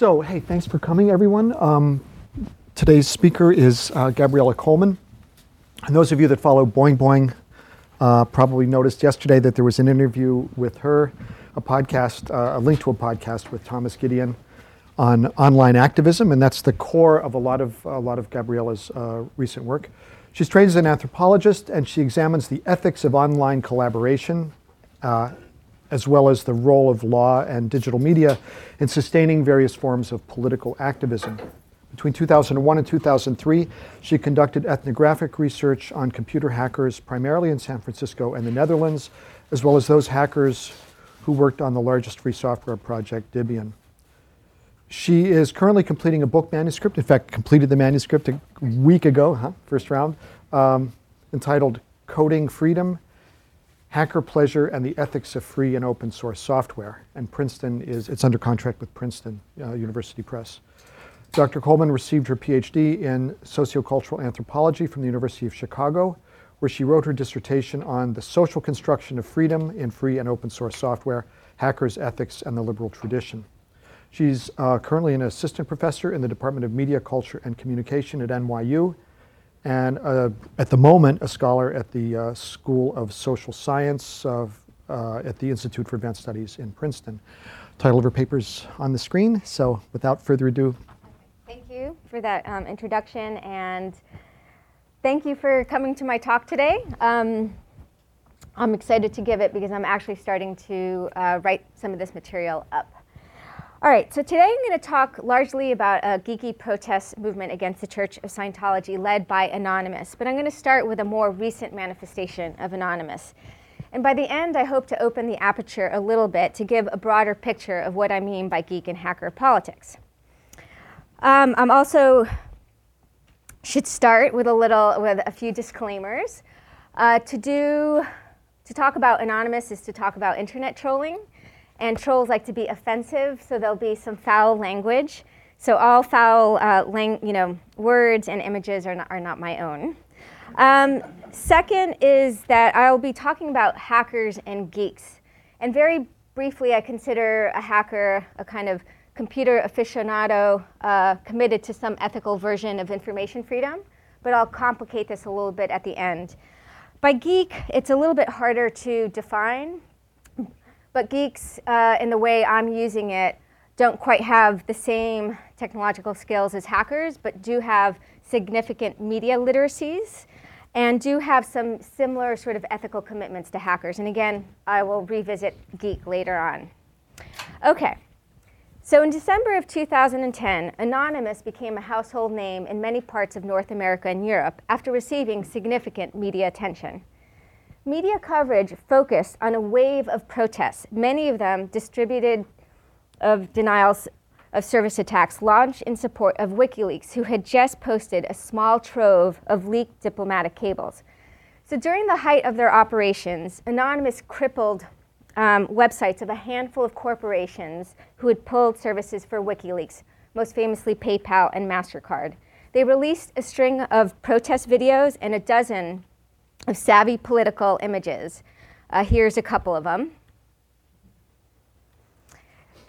So, hey, thanks for coming, everyone. Um, today's speaker is uh, Gabriella Coleman. And those of you that follow Boing Boing uh, probably noticed yesterday that there was an interview with her, a podcast, uh, a link to a podcast with Thomas Gideon on online activism, and that's the core of a lot of a lot of Gabriella's uh, recent work. She's trained as an anthropologist, and she examines the ethics of online collaboration, uh, as well as the role of law and digital media in sustaining various forms of political activism. Between 2001 and 2003, she conducted ethnographic research on computer hackers, primarily in San Francisco and the Netherlands, as well as those hackers who worked on the largest free software project, Debian. She is currently completing a book manuscript, in fact, completed the manuscript a week ago, huh? first round, um, entitled Coding Freedom, Hacker Pleasure, and the Ethics of Free and Open Source Software. And Princeton is, it's under contract with Princeton uh, University Press. Dr. Coleman received her PhD in sociocultural anthropology from the University of Chicago, where she wrote her dissertation on the social construction of freedom in free and open source software, hackers, ethics, and the liberal tradition. She's uh, currently an assistant professor in the Department of Media, Culture, and Communication at NYU, and uh, at the moment, a scholar at the uh, School of Social Science of, uh, at the Institute for Advanced Studies in Princeton. Title of her paper's on the screen, so without further ado. Thank you for that um, introduction, and thank you for coming to my talk today. Um, I'm excited to give it because I'm actually starting to uh, write some of this material up. All right, so today I'm going to talk largely about a geeky protest movement against the Church of Scientology led by Anonymous, but I'm going to start with a more recent manifestation of Anonymous. And by the end, I hope to open the aperture a little bit to give a broader picture of what I mean by geek and hacker politics. Um, I'm also should start with a little with a few disclaimers. Uh, to do to talk about Anonymous is to talk about internet trolling. And trolls like to be offensive, so there'll be some foul language. So all foul uh, lang- you know, words and images are not, are not my own. Um, second is that I'll be talking about hackers and geeks. And very briefly, I consider a hacker a kind of computer aficionado uh, committed to some ethical version of information freedom. But I'll complicate this a little bit at the end. By geek, it's a little bit harder to define but geeks, uh, in the way I'm using it, don't quite have the same technological skills as hackers, but do have significant media literacies and do have some similar sort of ethical commitments to hackers. And again, I will revisit geek later on. Okay. So in December of 2010, Anonymous became a household name in many parts of North America and Europe after receiving significant media attention. Media coverage focused on a wave of protests, many of them distributed of denials of service attacks launched in support of WikiLeaks, who had just posted a small trove of leaked diplomatic cables. So during the height of their operations, Anonymous crippled um, websites of a handful of corporations who had pulled services for WikiLeaks, most famously PayPal and MasterCard. They released a string of protest videos and a dozen of savvy political images. Uh, here's a couple of them.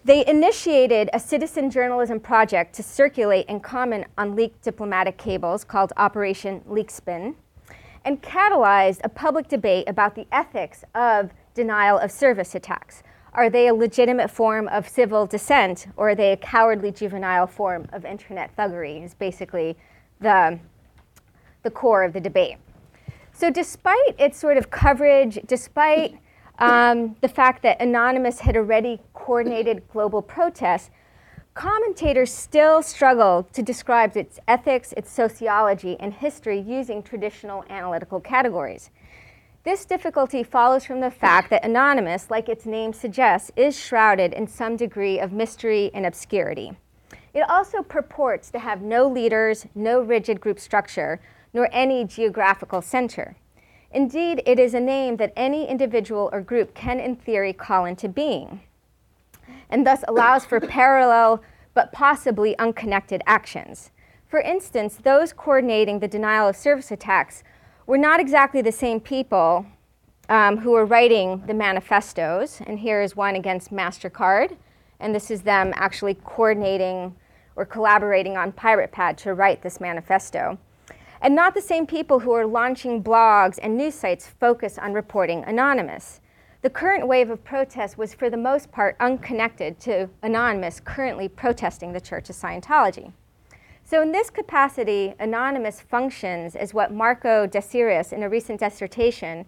They initiated a citizen journalism project to circulate and comment on leaked diplomatic cables called Operation Leakspin, and catalyzed a public debate about the ethics of denial of service attacks. Are they a legitimate form of civil dissent, or are they a cowardly juvenile form of internet thuggery? Is basically the, the core of the debate. So, despite its sort of coverage, despite um, the fact that Anonymous had already coordinated global protests, commentators still struggle to describe its ethics, its sociology, and history using traditional analytical categories. This difficulty follows from the fact that Anonymous, like its name suggests, is shrouded in some degree of mystery and obscurity. It also purports to have no leaders, no rigid group structure, nor any geographical center. Indeed, it is a name that any individual or group can, in theory, call into being, and thus allows for parallel but possibly unconnected actions. For instance, those coordinating the denial of service attacks were not exactly the same people um, who were writing the manifestos, and here is one against MasterCard And this is them actually coordinating or collaborating on Pirate Pad to write this manifesto. And not the same people who are launching blogs and news sites focus on reporting anonymous. The current wave of protest was, for the most part, unconnected to Anonymous currently protesting the Church of Scientology. So, in this capacity, Anonymous functions as what Marco Deseriis, in a recent dissertation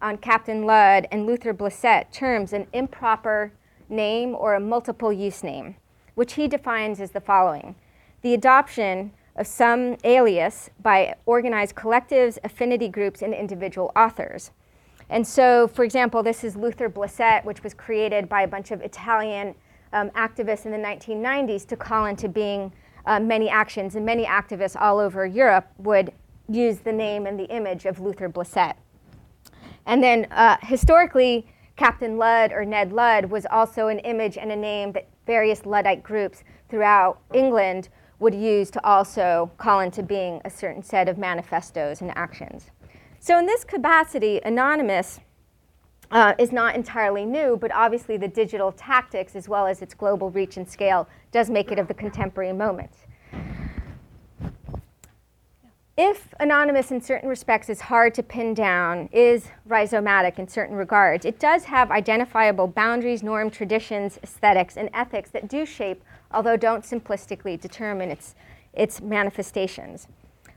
on Captain Ludd and Luther Blissett, terms an improper name or a multiple use name, which he defines as the following the adoption of some alias by organized collectives, affinity groups, and individual authors. And so, for example, this is Luther Blissett, which was created by a bunch of Italian um, activists in the 1990s to call into being uh, many actions. And many activists all over Europe would use the name and the image of Luther Blissett. And then uh, historically, Captain Ludd or Ned Ludd was also an image and a name that various Luddite groups throughout England would use to also call into being a certain set of manifestos and actions. So, in this capacity, Anonymous uh, is not entirely new, but obviously the digital tactics, as well as its global reach and scale, does make it of the contemporary moment. If Anonymous, in certain respects, is hard to pin down, is rhizomatic in certain regards, it does have identifiable boundaries, norm, traditions, aesthetics, and ethics that do shape, although don't simplistically determine its, its manifestations.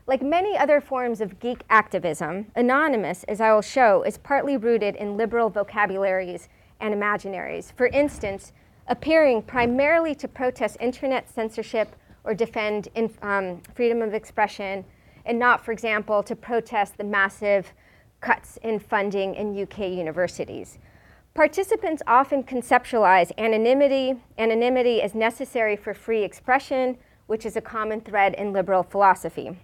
Like many other forms of geek activism, Anonymous, as I will show, is partly rooted in liberal vocabularies and imaginaries. For instance, appearing primarily to protest internet censorship or defend in, um, freedom of expression, and not, for example, to protest the massive cuts in funding in UK universities. Participants often conceptualize anonymity, anonymity as necessary for free expression, which is a common thread in liberal philosophy.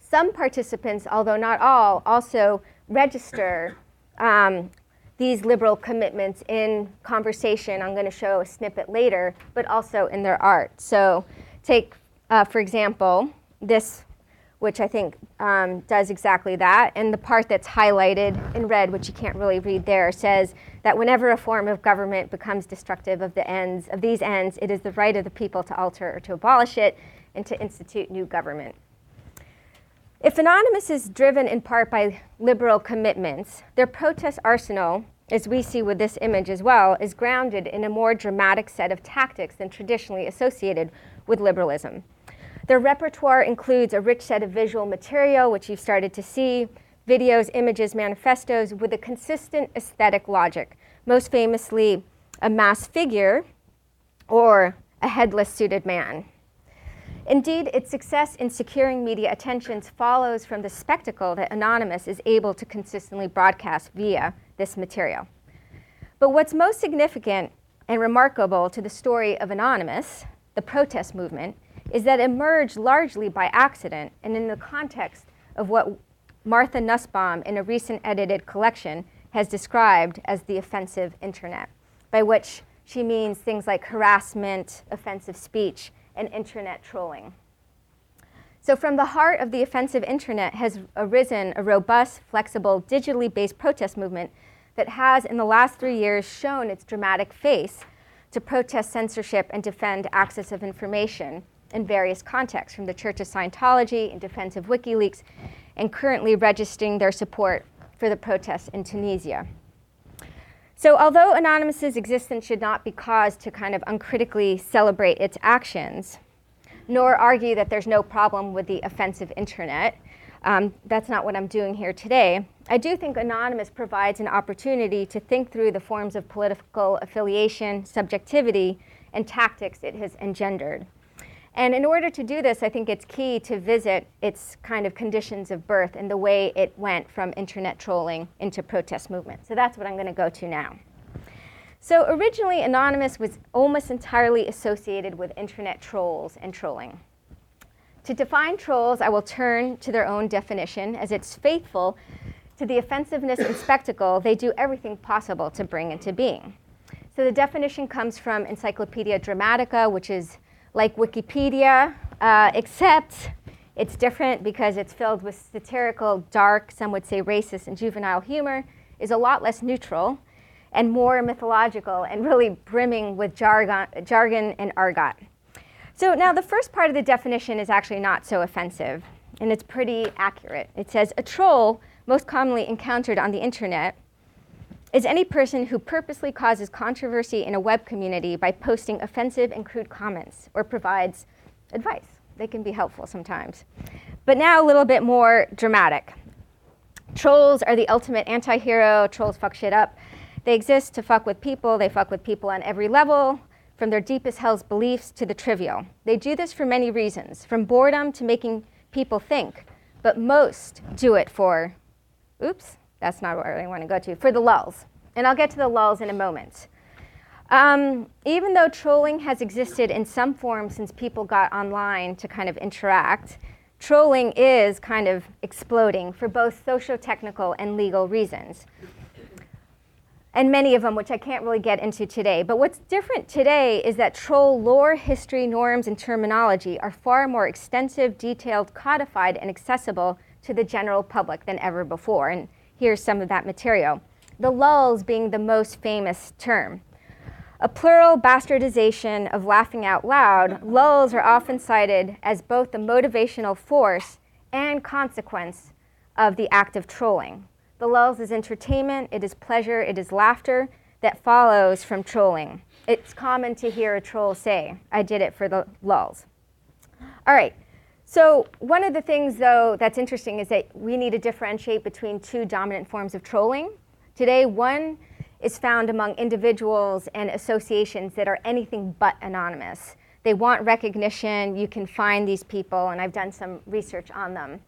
Some participants, although not all, also register um, these liberal commitments in conversation. I'm going to show a snippet later, but also in their art. So, take, uh, for example, this, which I think um, does exactly that. And the part that's highlighted in red, which you can't really read there, says that whenever a form of government becomes destructive of the ends of these ends, it is the right of the people to alter or to abolish it and to institute new government. If Anonymous is driven in part by liberal commitments, their protest arsenal, as we see with this image as well, is grounded in a more dramatic set of tactics than traditionally associated with liberalism. Their repertoire includes a rich set of visual material, which you've started to see, videos, images, manifestos, with a consistent aesthetic logic, most famously, a mass figure or a headless suited man. Indeed, its success in securing media attentions follows from the spectacle that Anonymous is able to consistently broadcast via this material. But what's most significant and remarkable to the story of Anonymous, the protest movement, is that emerged largely by accident and in the context of what Martha Nussbaum, in a recent edited collection, has described as the offensive internet, by which she means things like harassment, offensive speech, and internet trolling. So, from the heart of the offensive internet has arisen a robust, flexible, digitally based protest movement that has, in the last three years, shown its dramatic face to protest censorship and defend access of information in various contexts, from the Church of Scientology in defense of WikiLeaks, and currently registering their support for the protests in Tunisia. So, although Anonymous's existence should not be caused to kind of uncritically celebrate its actions, nor argue that there's no problem with the offensive internet, um, that's not what I'm doing here today. I do think Anonymous provides an opportunity to think through the forms of political affiliation, subjectivity, and tactics it has engendered. And in order to do this, I think it's key to visit its kind of conditions of birth and the way it went from internet trolling into protest movement. So that's what I'm going to go to now. So originally, Anonymous was almost entirely associated with internet trolls and trolling. To define trolls, I will turn to their own definition, as it's faithful to the offensiveness and spectacle they do everything possible to bring into being. So the definition comes from Encyclopedia Dramatica, which is like Wikipedia, uh, except it's different because it's filled with satirical, dark, some would say racist, and juvenile humor, is a lot less neutral. and more mythological and really brimming with jargon, jargon and argot. So now the first part of the definition is actually not so offensive, and it's pretty accurate. It says a troll, most commonly encountered on the internet, is any person who purposely causes controversy in a web community by posting offensive and crude comments or provides advice. They can be helpful sometimes. But now a little bit more dramatic. Trolls are the ultimate anti hero. Trolls fuck shit up. They exist to fuck with people. They fuck with people on every level, from their deepest hell's beliefs to the trivial. They do this for many reasons, from boredom to making people think. But most do it for, oops, that's not where I want to go to, for the lulz. And I'll get to the lulz in a moment. Um, even though trolling has existed in some form since people got online to kind of interact, trolling is kind of exploding for both socio-technical and legal reasons. And many of them, which I can't really get into today. But what's different today is that troll lore, history, norms, and terminology are far more extensive, detailed, codified, and accessible to the general public than ever before. And here's some of that material. The lulz being the most famous term. A plural bastardization of laughing out loud, lulz are often cited as both the motivational force and consequence of the act of trolling. The lulz is entertainment, it is pleasure, it is laughter that follows from trolling. It's common to hear a troll say, I did it for the lulz. All right, so one of the things, though, that's interesting is that we need to differentiate between two dominant forms of trolling. Today, one is found among individuals and associations that are anything but anonymous. They want recognition. You can find these people, and I've done some research on them.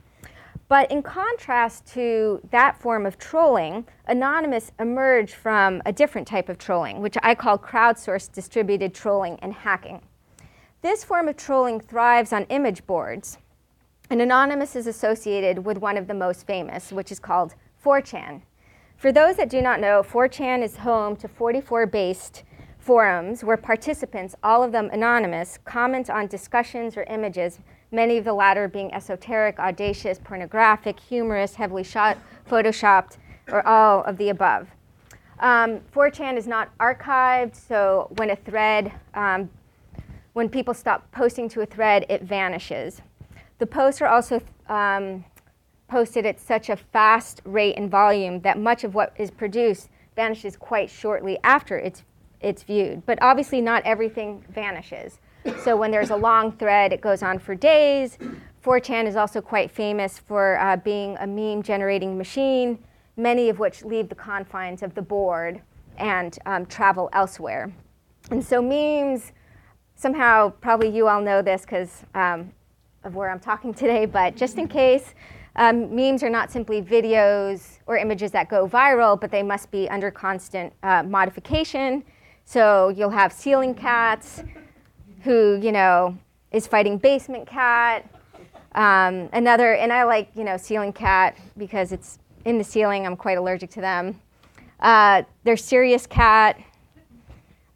But in contrast to that form of trolling, Anonymous emerged from a different type of trolling, which I call crowdsourced distributed trolling and hacking. This form of trolling thrives on image boards. And Anonymous is associated with one of the most famous, which is called 4chan. For those that do not know, 4chan is home to 44 based forums where participants, all of them anonymous, comment on discussions or images, many of the latter being esoteric, audacious, pornographic, humorous, heavily shot, photoshopped, or all of the above. Um, 4chan is not archived, so when a thread um, when people stop posting to a thread, it vanishes. The posts are also um, posted at such a fast rate and volume that much of what is produced vanishes quite shortly after it's, it's viewed. But obviously, not everything vanishes. So when there's a long thread, it goes on for days. 4chan is also quite famous for uh, being a meme generating machine, many of which leave the confines of the board and um, travel elsewhere. And so memes somehow, probably you all know this because um, of where I'm talking today, but just in case, um, memes are not simply videos or images that go viral, but they must be under constant uh, modification. So you'll have ceiling cats who, you know, is fighting basement cat. Um, another, and I like, you know, ceiling cat because it's in the ceiling. I'm quite allergic to them. Uh, there's serious cat.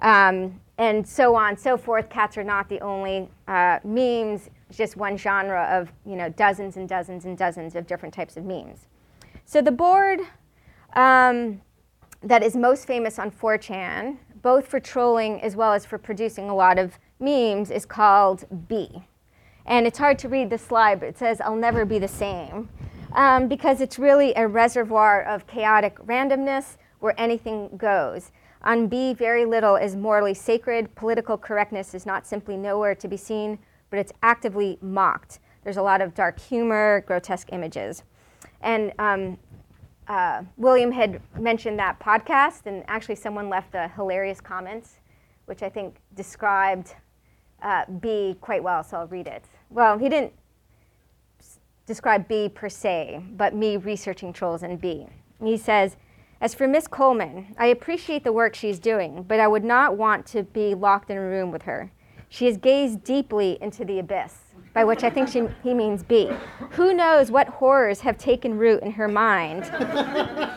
Um, and so on so forth. Cats are not the only uh, memes, just one genre of you know, dozens and dozens and dozens of different types of memes. So the board um, that is most famous on 4chan, both for trolling as well as for producing a lot of memes, is called B. And it's hard to read the slide, but it says, I'll never be the same. Um, because it's really a reservoir of chaotic randomness where anything goes. On B, very little is morally sacred. Political correctness is not simply nowhere to be seen, but it's actively mocked. There's a lot of dark humor, grotesque images. And um, uh, William had mentioned that podcast, and actually, someone left a hilarious comment, which I think described uh, B quite well, so I'll read it. Well, he didn't describe B per se, but me researching trolls and B. He says, as for Miss Coleman, I appreciate the work she's doing, but I would not want to be locked in a room with her. She has gazed deeply into the abyss, by which I think she, he means B. Who knows what horrors have taken root in her mind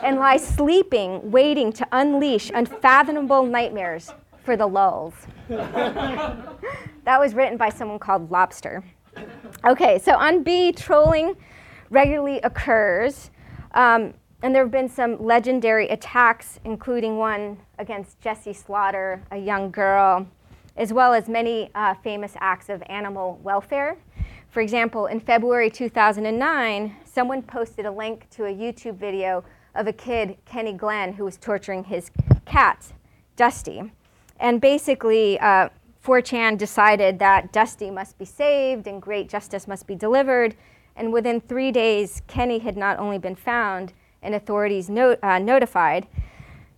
and lie sleeping, waiting to unleash unfathomable nightmares for the lulz. that was written by someone called Lobster. Okay, so on B, trolling regularly occurs. Um, and there have been some legendary attacks, including one against Jessie Slaughter, a young girl, as well as many uh, famous acts of animal welfare. For example, in February 2009, someone posted a link to a YouTube video of a kid, Kenny Glenn, who was torturing his cat, Dusty. And basically, uh, 4chan decided that Dusty must be saved and great justice must be delivered. And within three days, Kenny had not only been found and authorities uh, notified,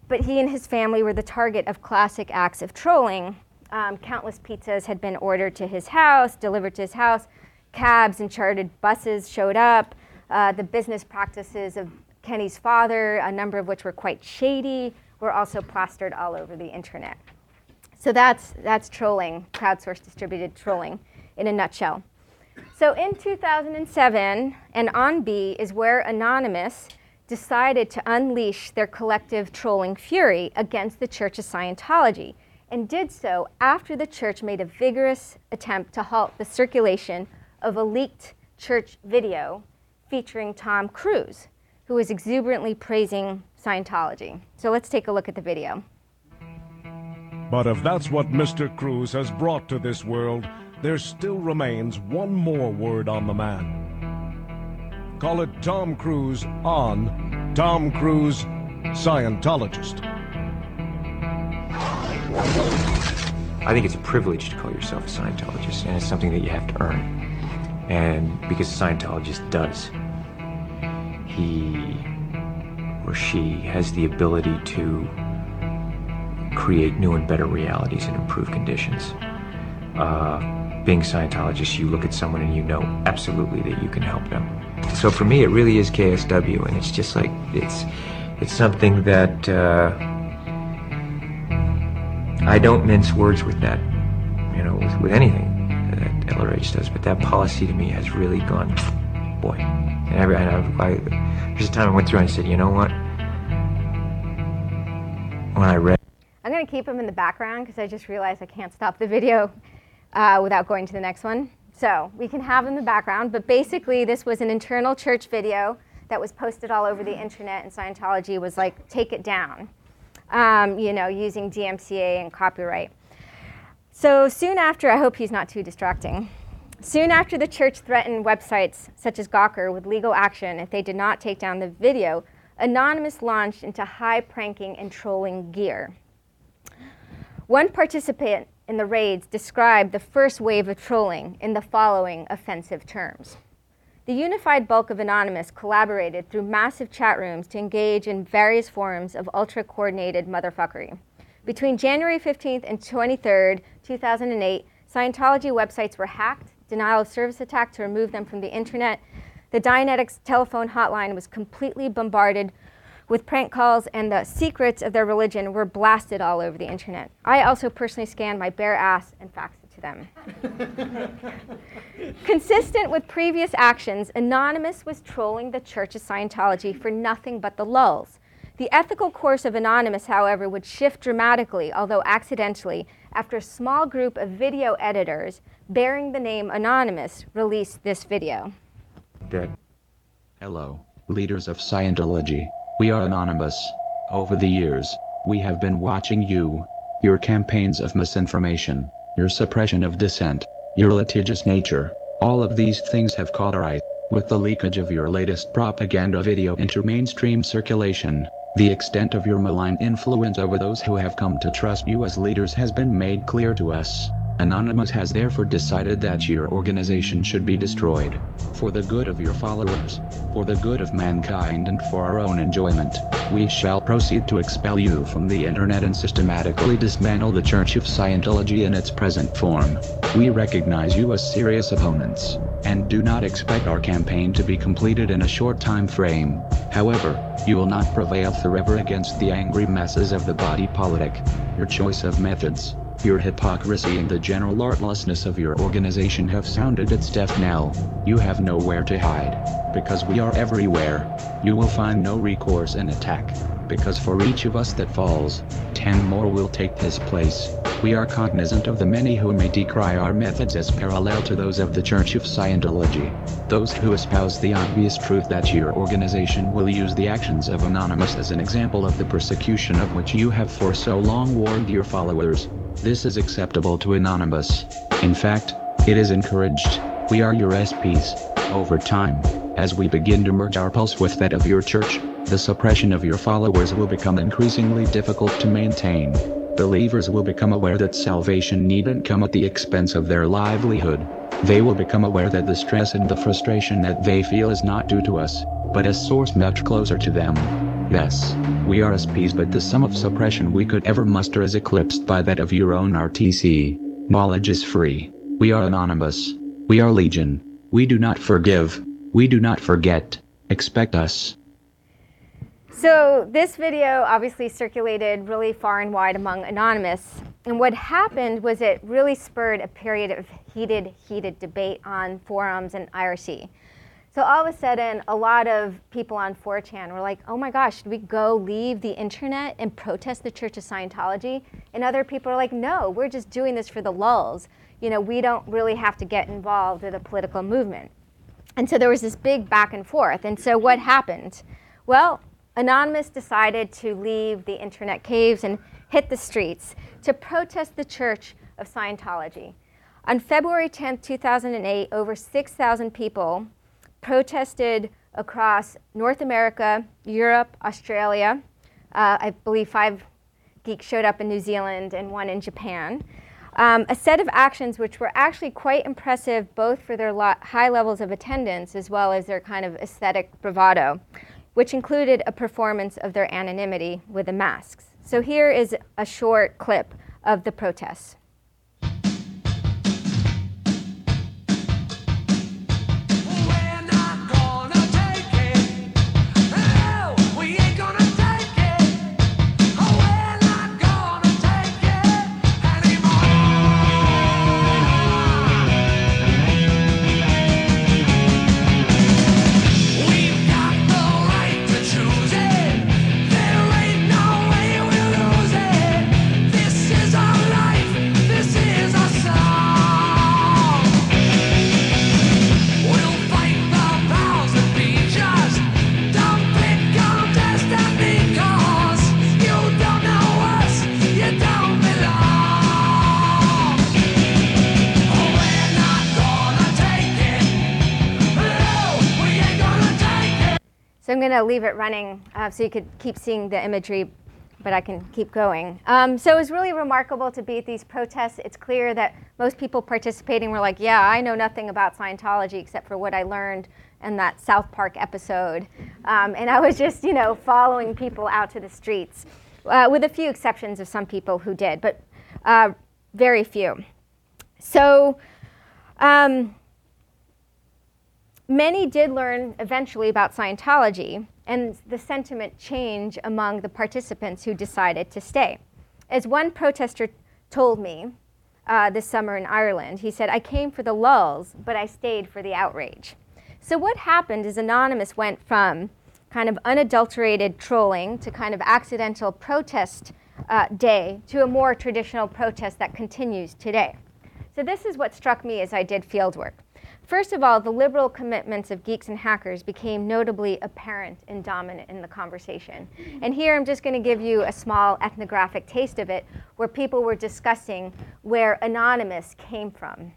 but he and his family were the target of classic acts of trolling. Um, countless pizzas had been ordered to his house, delivered to his house. Cabs and chartered buses showed up. Uh, the business practices of Kenny's father, a number of which were quite shady, were also plastered all over the internet. So that's, that's trolling, crowdsourced distributed trolling in a nutshell. So in 2007, and OnBee is where Anonymous decided to unleash their collective trolling fury against the Church of Scientology, and did so after the church made a vigorous attempt to halt the circulation of a leaked church video featuring Tom Cruise, who was exuberantly praising Scientology. So let's take a look at the video. But if that's what Mr. Cruise has brought to this world, there still remains one more word on the man. Call it Tom Cruise on Tom Cruise Scientologist. I think it's a privilege to call yourself a Scientologist, and it's something that you have to earn. And because a Scientologist does, he or she has the ability to create new and better realities and improve conditions. Uh, being Scientologist, you look at someone and you know absolutely that you can help them. So for me, it really is KSW, and it's just like it's it's something that uh, I don't mince words with that, you know, with, with anything that LRH does. But that policy to me has really gone, boy. And every and I, I, there's a time I went through and I said, you know what? When I read. I'm going to keep him in the background because I just realized I can't stop the video uh, without going to the next one. So we can have in the background, but basically this was an internal church video that was posted all over the internet, and Scientology was like, take it down, um, you know, using DMCA and copyright. So soon after, I hope he's not too distracting. Soon after the church threatened websites such as Gawker with legal action if they did not take down the video, Anonymous launched into high pranking and trolling gear. One participant in the raids described the first wave of trolling in the following offensive terms. The unified bulk of Anonymous collaborated through massive chat rooms to engage in various forms of ultra coordinated motherfuckery. Between January 15th and 23rd, 2008, Scientology websites were hacked, denial of service attack to remove them from the internet. The Dianetics telephone hotline was completely bombarded with prank calls, and the secrets of their religion were blasted all over the internet. I also personally scanned my bare ass and faxed it to them. Consistent with previous actions, Anonymous was trolling the Church of Scientology for nothing but the lulz. The ethical course of Anonymous, however, would shift dramatically, although accidentally, after a small group of video editors bearing the name Anonymous released this video. Dead. Hello, leaders of Scientology. We are anonymous. Over the years, we have been watching you, your campaigns of misinformation, your suppression of dissent, your litigious nature. All of these things have caught our eye. With the leakage of your latest propaganda video into mainstream circulation, the extent of your malign influence over those who have come to trust you as leaders has been made clear to us. Anonymous has therefore decided that your organization should be destroyed. For the good of your followers, for the good of mankind and for our own enjoyment, we shall proceed to expel you from the internet and systematically dismantle the Church of Scientology in its present form. We recognize you as serious opponents, and do not expect our campaign to be completed in a short time frame. However, you will not prevail forever against the angry masses of the body politic. Your choice of methods, Your hypocrisy and the general artlessness of your organization have sounded its death knell. You have nowhere to hide. Because we are everywhere. You will find no recourse in attack. Because for each of us that falls, ten more will take his place. We are cognizant of the many who may decry our methods as parallel to those of the Church of Scientology. Those who espouse the obvious truth that your organization will use the actions of Anonymous as an example of the persecution of which you have for so long warned your followers. This is acceptable to Anonymous. In fact, it is encouraged. We are your SPs. Over time, as we begin to merge our pulse with that of your church, the suppression of your followers will become increasingly difficult to maintain. Believers will become aware that salvation needn't come at the expense of their livelihood. They will become aware that the stress and the frustration that they feel is not due to us, but a source much closer to them. Yes, we are SPs, but the sum of suppression we could ever muster is eclipsed by that of your own RTC. Knowledge is free. We are anonymous. We are legion. We do not forgive. We do not forget. Expect us. So this video obviously circulated really far and wide among Anonymous. And what happened was it really spurred a period of heated, heated debate on forums and IRC. So all of a sudden, a lot of people on 4chan were like, oh my gosh, should we go leave the internet and protest the Church of Scientology? And other people are like, no, we're just doing this for the lulz. You know, we don't really have to get involved with a political movement. And so there was this big back and forth. And so what happened? Well, Anonymous decided to leave the internet caves and hit the streets to protest the Church of Scientology. On February 10, 2008, over 6,000 people protested across North America, Europe, Australia. Uh, I believe five geeks showed up in New Zealand and one in Japan. Um, a set of actions which were actually quite impressive both for their lo- high levels of attendance as well as their kind of aesthetic bravado, which included a performance of their anonymity with the masks. So here is a short clip of the protests. Going to leave it running uh, so you could keep seeing the imagery, but I can keep going. Um, so it was really remarkable to be at these protests. It's clear that most people participating were like, yeah, I know nothing about Scientology except for what I learned in that South Park episode. Um, and I was just, you know, following people out to the streets, uh, with a few exceptions of some people who did, but uh, very few. So, um, many did learn eventually about Scientology and the sentiment change among the participants who decided to stay. As one protester told me uh, this summer in Ireland, he said, I came for the lulz, but I stayed for the outrage. So, what happened is Anonymous went from kind of unadulterated trolling to kind of accidental protest uh, day to a more traditional protest that continues today. So, this is what struck me as I did fieldwork. First of all, the liberal commitments of geeks and hackers became notably apparent and dominant in the conversation. And here I'm just going to give you a small ethnographic taste of it where people were discussing where Anonymous came from.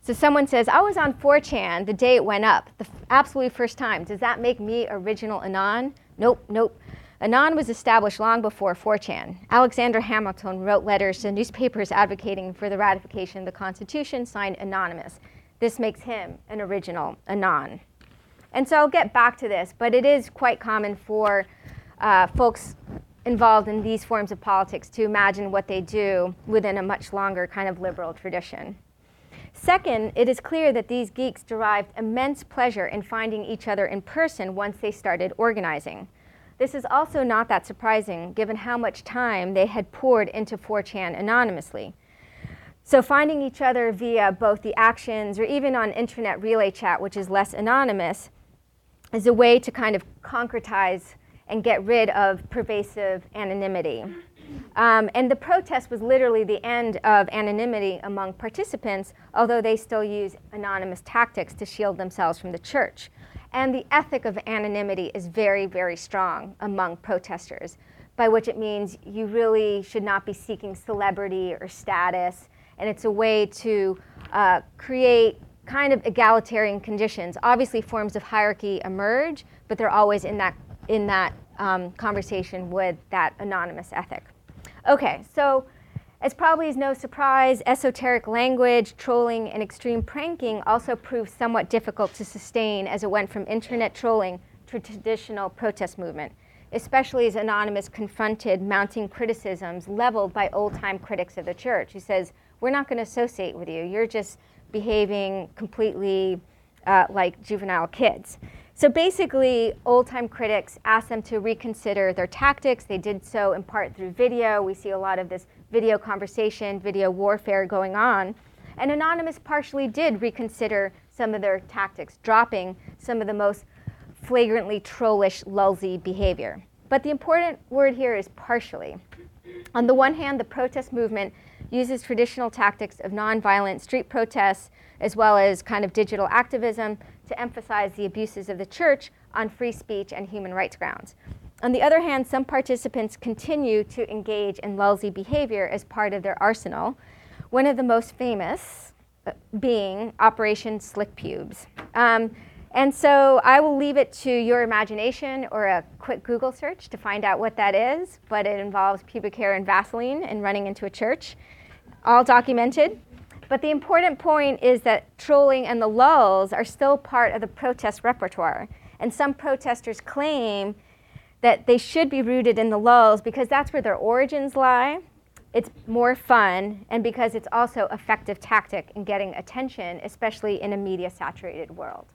So someone says, I was on 4chan the day it went up, the f- absolutely first time. Does that make me original Anon? Nope, nope. Anon was established long before 4chan. Alexander Hamilton wrote letters to newspapers advocating for the ratification of the Constitution, signed Anonymous. This makes him an original Anon. And so I'll get back to this, but it is quite common for uh, folks involved in these forms of politics to imagine what they do within a much longer kind of liberal tradition. Second, it is clear that these geeks derived immense pleasure in finding each other in person once they started organizing. This is also not that surprising given how much time they had poured into 4chan anonymously. So, finding each other via both the actions or even on internet relay chat, which is less anonymous, is a way to kind of concretize and get rid of pervasive anonymity. Um, and the protest was literally the end of anonymity among participants, although they still use anonymous tactics to shield themselves from the church. And the ethic of anonymity is very, very strong among protesters, by which it means you really should not be seeking celebrity or status. And it's a way to uh, create kind of egalitarian conditions. Obviously, forms of hierarchy emerge, but they're always in that, in that um, conversation with that anonymous ethic. Okay, so as probably is no surprise, esoteric language, trolling, and extreme pranking also proved somewhat difficult to sustain as it went from internet trolling to traditional protest movement, especially as Anonymous confronted mounting criticisms leveled by old time critics of the church who says, We're not going to associate with you. You're just behaving completely uh, like juvenile kids. So basically, old time critics asked them to reconsider their tactics. They did so in part through video. We see a lot of this video conversation, video warfare going on. And Anonymous partially did reconsider some of their tactics, dropping some of the most flagrantly trollish, lulzy behavior. But the important word here is partially. On the one hand, the protest movement uses traditional tactics of nonviolent street protests as well as kind of digital activism to emphasize the abuses of the church on free speech and human rights grounds. On the other hand, some participants continue to engage in lulzy behavior as part of their arsenal, one of the most famous uh, being Operation Slick Pubes. Um, and so I will leave it to your imagination or a quick Google search to find out what that is, but it involves pubic hair and Vaseline and running into a church, all documented. But the important point is that trolling and the lulz are still part of the protest repertoire. And some protesters claim that they should be rooted in the lulz because that's where their origins lie. It's more fun, and because it's also effective tactic in getting attention, especially in a media saturated world.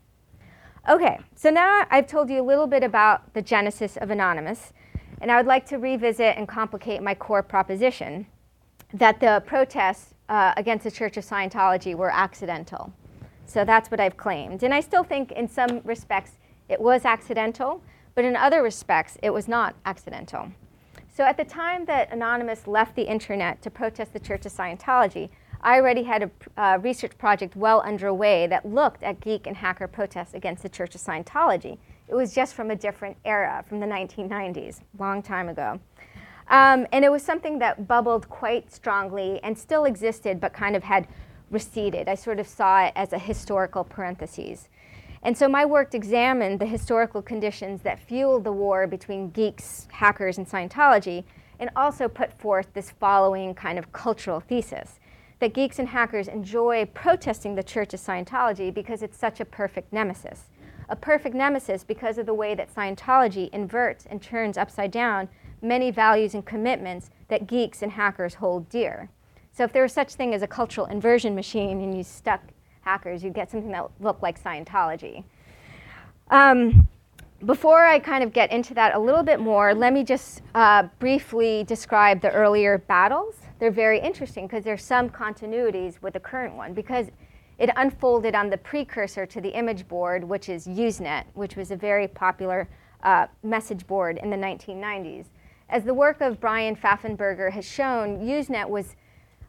Okay, so now I've told you a little bit about the genesis of Anonymous, and I would like to revisit and complicate my core proposition that the protests uh, against the Church of Scientology were accidental. So that's what I've claimed. And I still think, in some respects, it was accidental, but in other respects, it was not accidental. So at the time that Anonymous left the internet to protest the Church of Scientology, I already had a uh, research project well underway that looked at geek and hacker protests against the Church of Scientology. It was just from a different era, from the 1990s, long time ago. Um, and it was something that bubbled quite strongly and still existed, but kind of had receded. I sort of saw it as a historical parenthesis. And so my work examined the historical conditions that fueled the war between geeks, hackers, and Scientology, and also put forth this following kind of cultural thesis that geeks and hackers enjoy protesting the Church of Scientology because it's such a perfect nemesis. A perfect nemesis because of the way that Scientology inverts and turns upside down many values and commitments that geeks and hackers hold dear. So if there was such thing as a cultural inversion machine and you stuck hackers, you'd get something that looked like Scientology. Um, before I kind of get into that a little bit more, let me just uh, briefly describe the earlier battles. They're very interesting because there's some continuities with the current one because it unfolded on the precursor to the image board, which is Usenet, which was a very popular uh, message board in the 1990s. As the work of Bryan Pfaffenberger has shown, Usenet was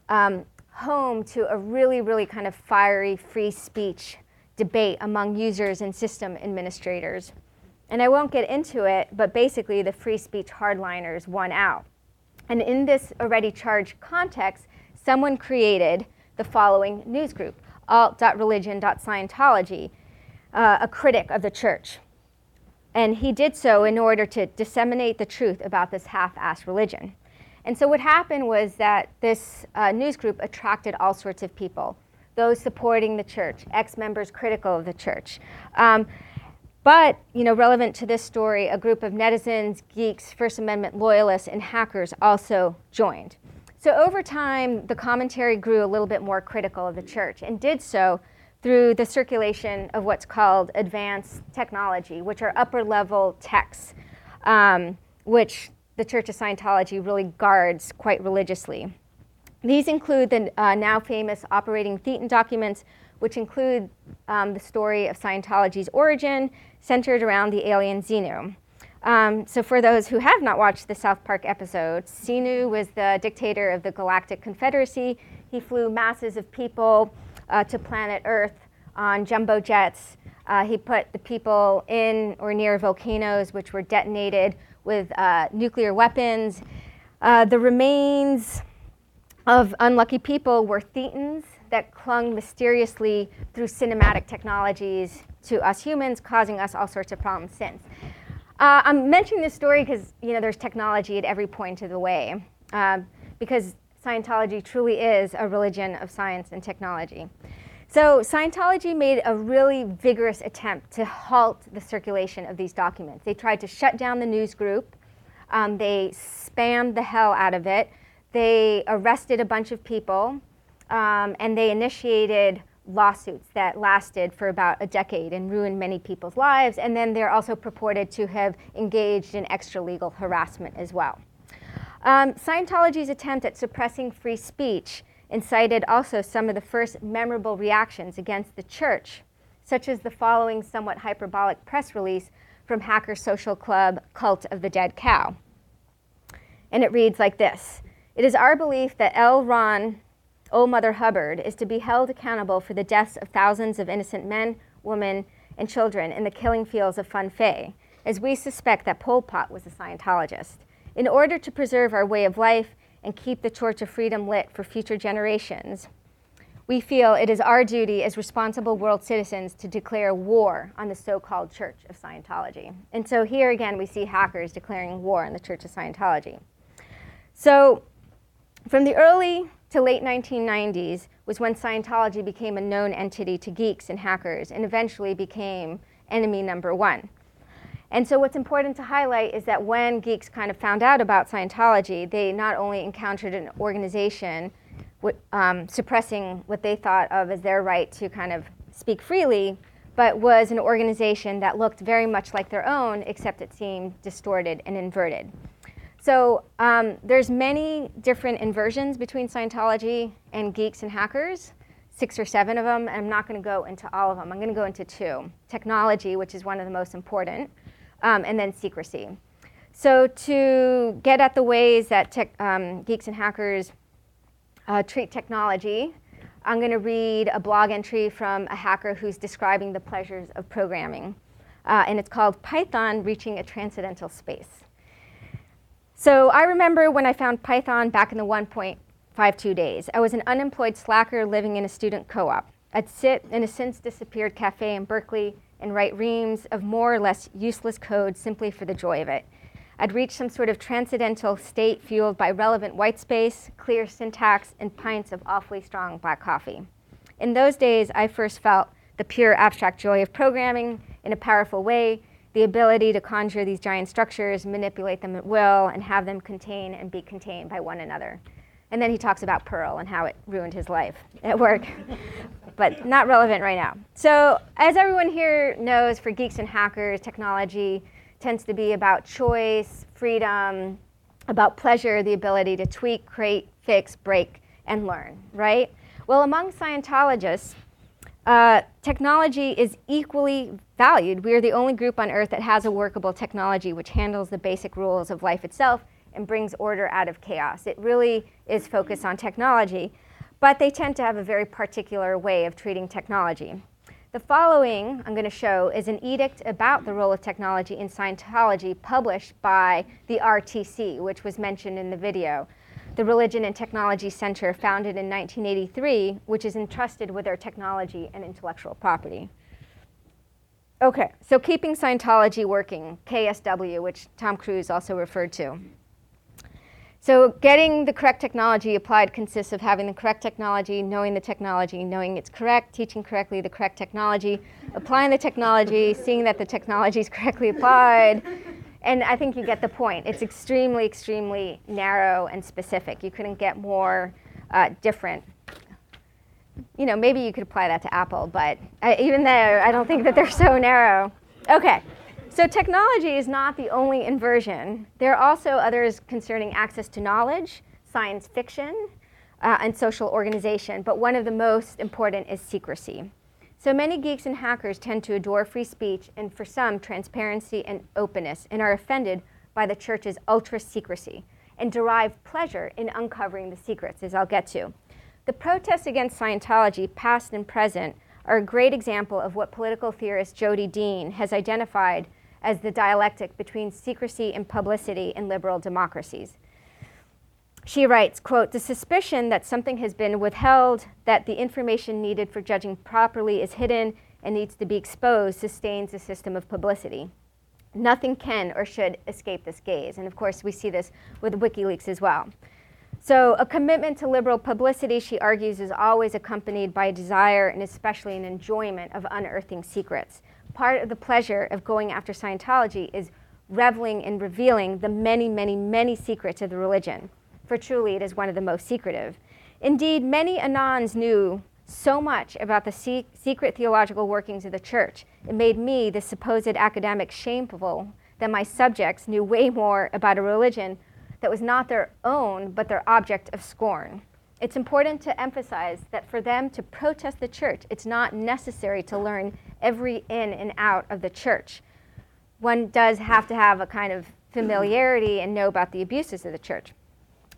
um, home to a really, really kind of fiery free speech debate among users and system administrators. And I won't get into it, but basically the free speech hardliners won out. And in this already charged context, someone created the following news group alt.religion.scientology, uh, a critic of the church. And he did so in order to disseminate the truth about this half assed religion. And so what happened was that this uh, news group attracted all sorts of people those supporting the church, ex members critical of the church. Um, but, you know, relevant to this story, a group of netizens, geeks, First Amendment loyalists, and hackers also joined. So over time, the commentary grew a little bit more critical of the church and did so through the circulation of what's called advanced technology, which are upper level texts. um, which the Church of Scientology really guards quite religiously. These include the uh, now famous Operating Thetan documents, which include um, the story of Scientology's origin centered around the alien Xenu. Um, so, for those who have not watched the South Park episode, Xenu was the dictator of the Galactic Confederacy. He flew masses of people uh, to planet Earth on jumbo jets. Uh, he put the people in or near volcanoes, which were detonated with uh, nuclear weapons. Uh, the remains of unlucky people were thetans that clung mysteriously through cinematic technologies to us humans, causing us all sorts of problems since. Uh, I'm mentioning this story because you know there's technology at every point of the way, uh, because Scientology truly is a religion of science and technology. So Scientology made a really vigorous attempt to halt the circulation of these documents. They tried to shut down the news group. Um, they spammed the hell out of it. They arrested a bunch of people, um, and they initiated lawsuits that lasted for about a decade and ruined many people's lives. And then they're also purported to have engaged in extra legal harassment as well. Um, Scientology's attempt at suppressing free speech incited also some of the first memorable reactions against the church, such as the following somewhat hyperbolic press release from Hacker Social Club Cult of the Dead Cow. And it reads like this It is our belief that L. Ron Old Mother Hubbard is to be held accountable for the deaths of thousands of innocent men, women, and children in the killing fields of Phnom Penh, as we suspect that Pol Pot was a Scientologist. In order to preserve our way of life and keep the torch of freedom lit for future generations, we feel it is our duty as responsible world citizens to declare war on the so called Church of Scientology. And so here again, we see hackers declaring war on the Church of Scientology. So, from the early to late 1990s was when Scientology became a known entity to geeks and hackers and eventually became enemy number one. And so, what's important to highlight is that when geeks kind of found out about Scientology, they not only encountered an organization um, suppressing what they thought of as their right to kind of speak freely, but was an organization that looked very much like their own, except it seemed distorted and inverted. So um, there's many different inversions between Scientology and geeks and hackers, six or seven of them. And I'm not going to go into all of them. I'm going to go into two: technology, which is one of the most important, um, and then secrecy. So to get at the ways that tech, um, geeks and hackers uh, treat technology, I'm going to read a blog entry from a hacker who's describing the pleasures of programming, uh, and it's called Python Reaching a Transcendental Space. So I remember when I found Python back in the 1.52 days. I was an unemployed slacker living in a student co op. I'd sit in a since disappeared cafe in Berkeley and write reams of more or less useless code simply for the joy of it. I'd reach some sort of transcendental state fueled by relevant white space, clear syntax, and pints of awfully strong black coffee. In those days, I first felt the pure abstract joy of programming in a powerful way the ability to conjure these giant structures, manipulate them at will, and have them contain and be contained by one another. And then he talks about Perl and how it ruined his life at work, but not relevant right now. So, as everyone here knows, for geeks and hackers, technology tends to be about choice, freedom, about pleasure, the ability to tweak, create, fix, break, and learn, right? Well, among Scientologists, uh, technology is equally valued. We are the only group on earth that has a workable technology which handles the basic rules of life itself and brings order out of chaos. It really is focused on technology, but they tend to have a very particular way of treating technology. The following I'm going to show is an edict about the role of technology in Scientology published by the RTC, which was mentioned in the video the Religion and Technology Center, founded in 1983, which is entrusted with their technology and intellectual property. Okay, so keeping Scientology working, KSW, which Tom Cruise also referred to. So, getting the correct technology applied consists of having the correct technology, knowing the technology, knowing it's correct, teaching correctly the correct technology, applying the technology, seeing that the technology is correctly applied, and I think you get the point. It's extremely, extremely narrow and specific. You couldn't get more uh, different. You know, maybe you could apply that to Apple, but I, even there, I don't think that they're so narrow. Okay, So, technology is not the only inversion. There are also others concerning access to knowledge, science fiction, uh, and social organization, but one of the most important is secrecy. So many geeks and hackers tend to adore free speech and, for some, transparency and openness, and are offended by the church's ultra secrecy and derive pleasure in uncovering the secrets, as I'll get to. The protests against Scientology, past and present, are a great example of what political theorist Jodi Dean has identified as the dialectic between secrecy and publicity in liberal democracies. She writes, quote, the suspicion that something has been withheld, that the information needed for judging properly is hidden and needs to be exposed sustains a system of publicity. Nothing can or should escape this gaze. And of course, we see this with WikiLeaks as well. So, a commitment to liberal publicity, she argues, is always accompanied by a desire and especially an enjoyment of unearthing secrets. Part of the pleasure of going after Scientology is reveling in revealing the many, many, many secrets of the religion, for truly it is one of the most secretive. Indeed, many Anons knew so much about the se- secret theological workings of the church. It made me, the supposed academic, shameful that my subjects knew way more about a religion that was not their own, but their object of scorn. It's important to emphasize that for them to protest the church, it's not necessary to learn every in and out of the church. One does have to have a kind of familiarity and know about the abuses of the church.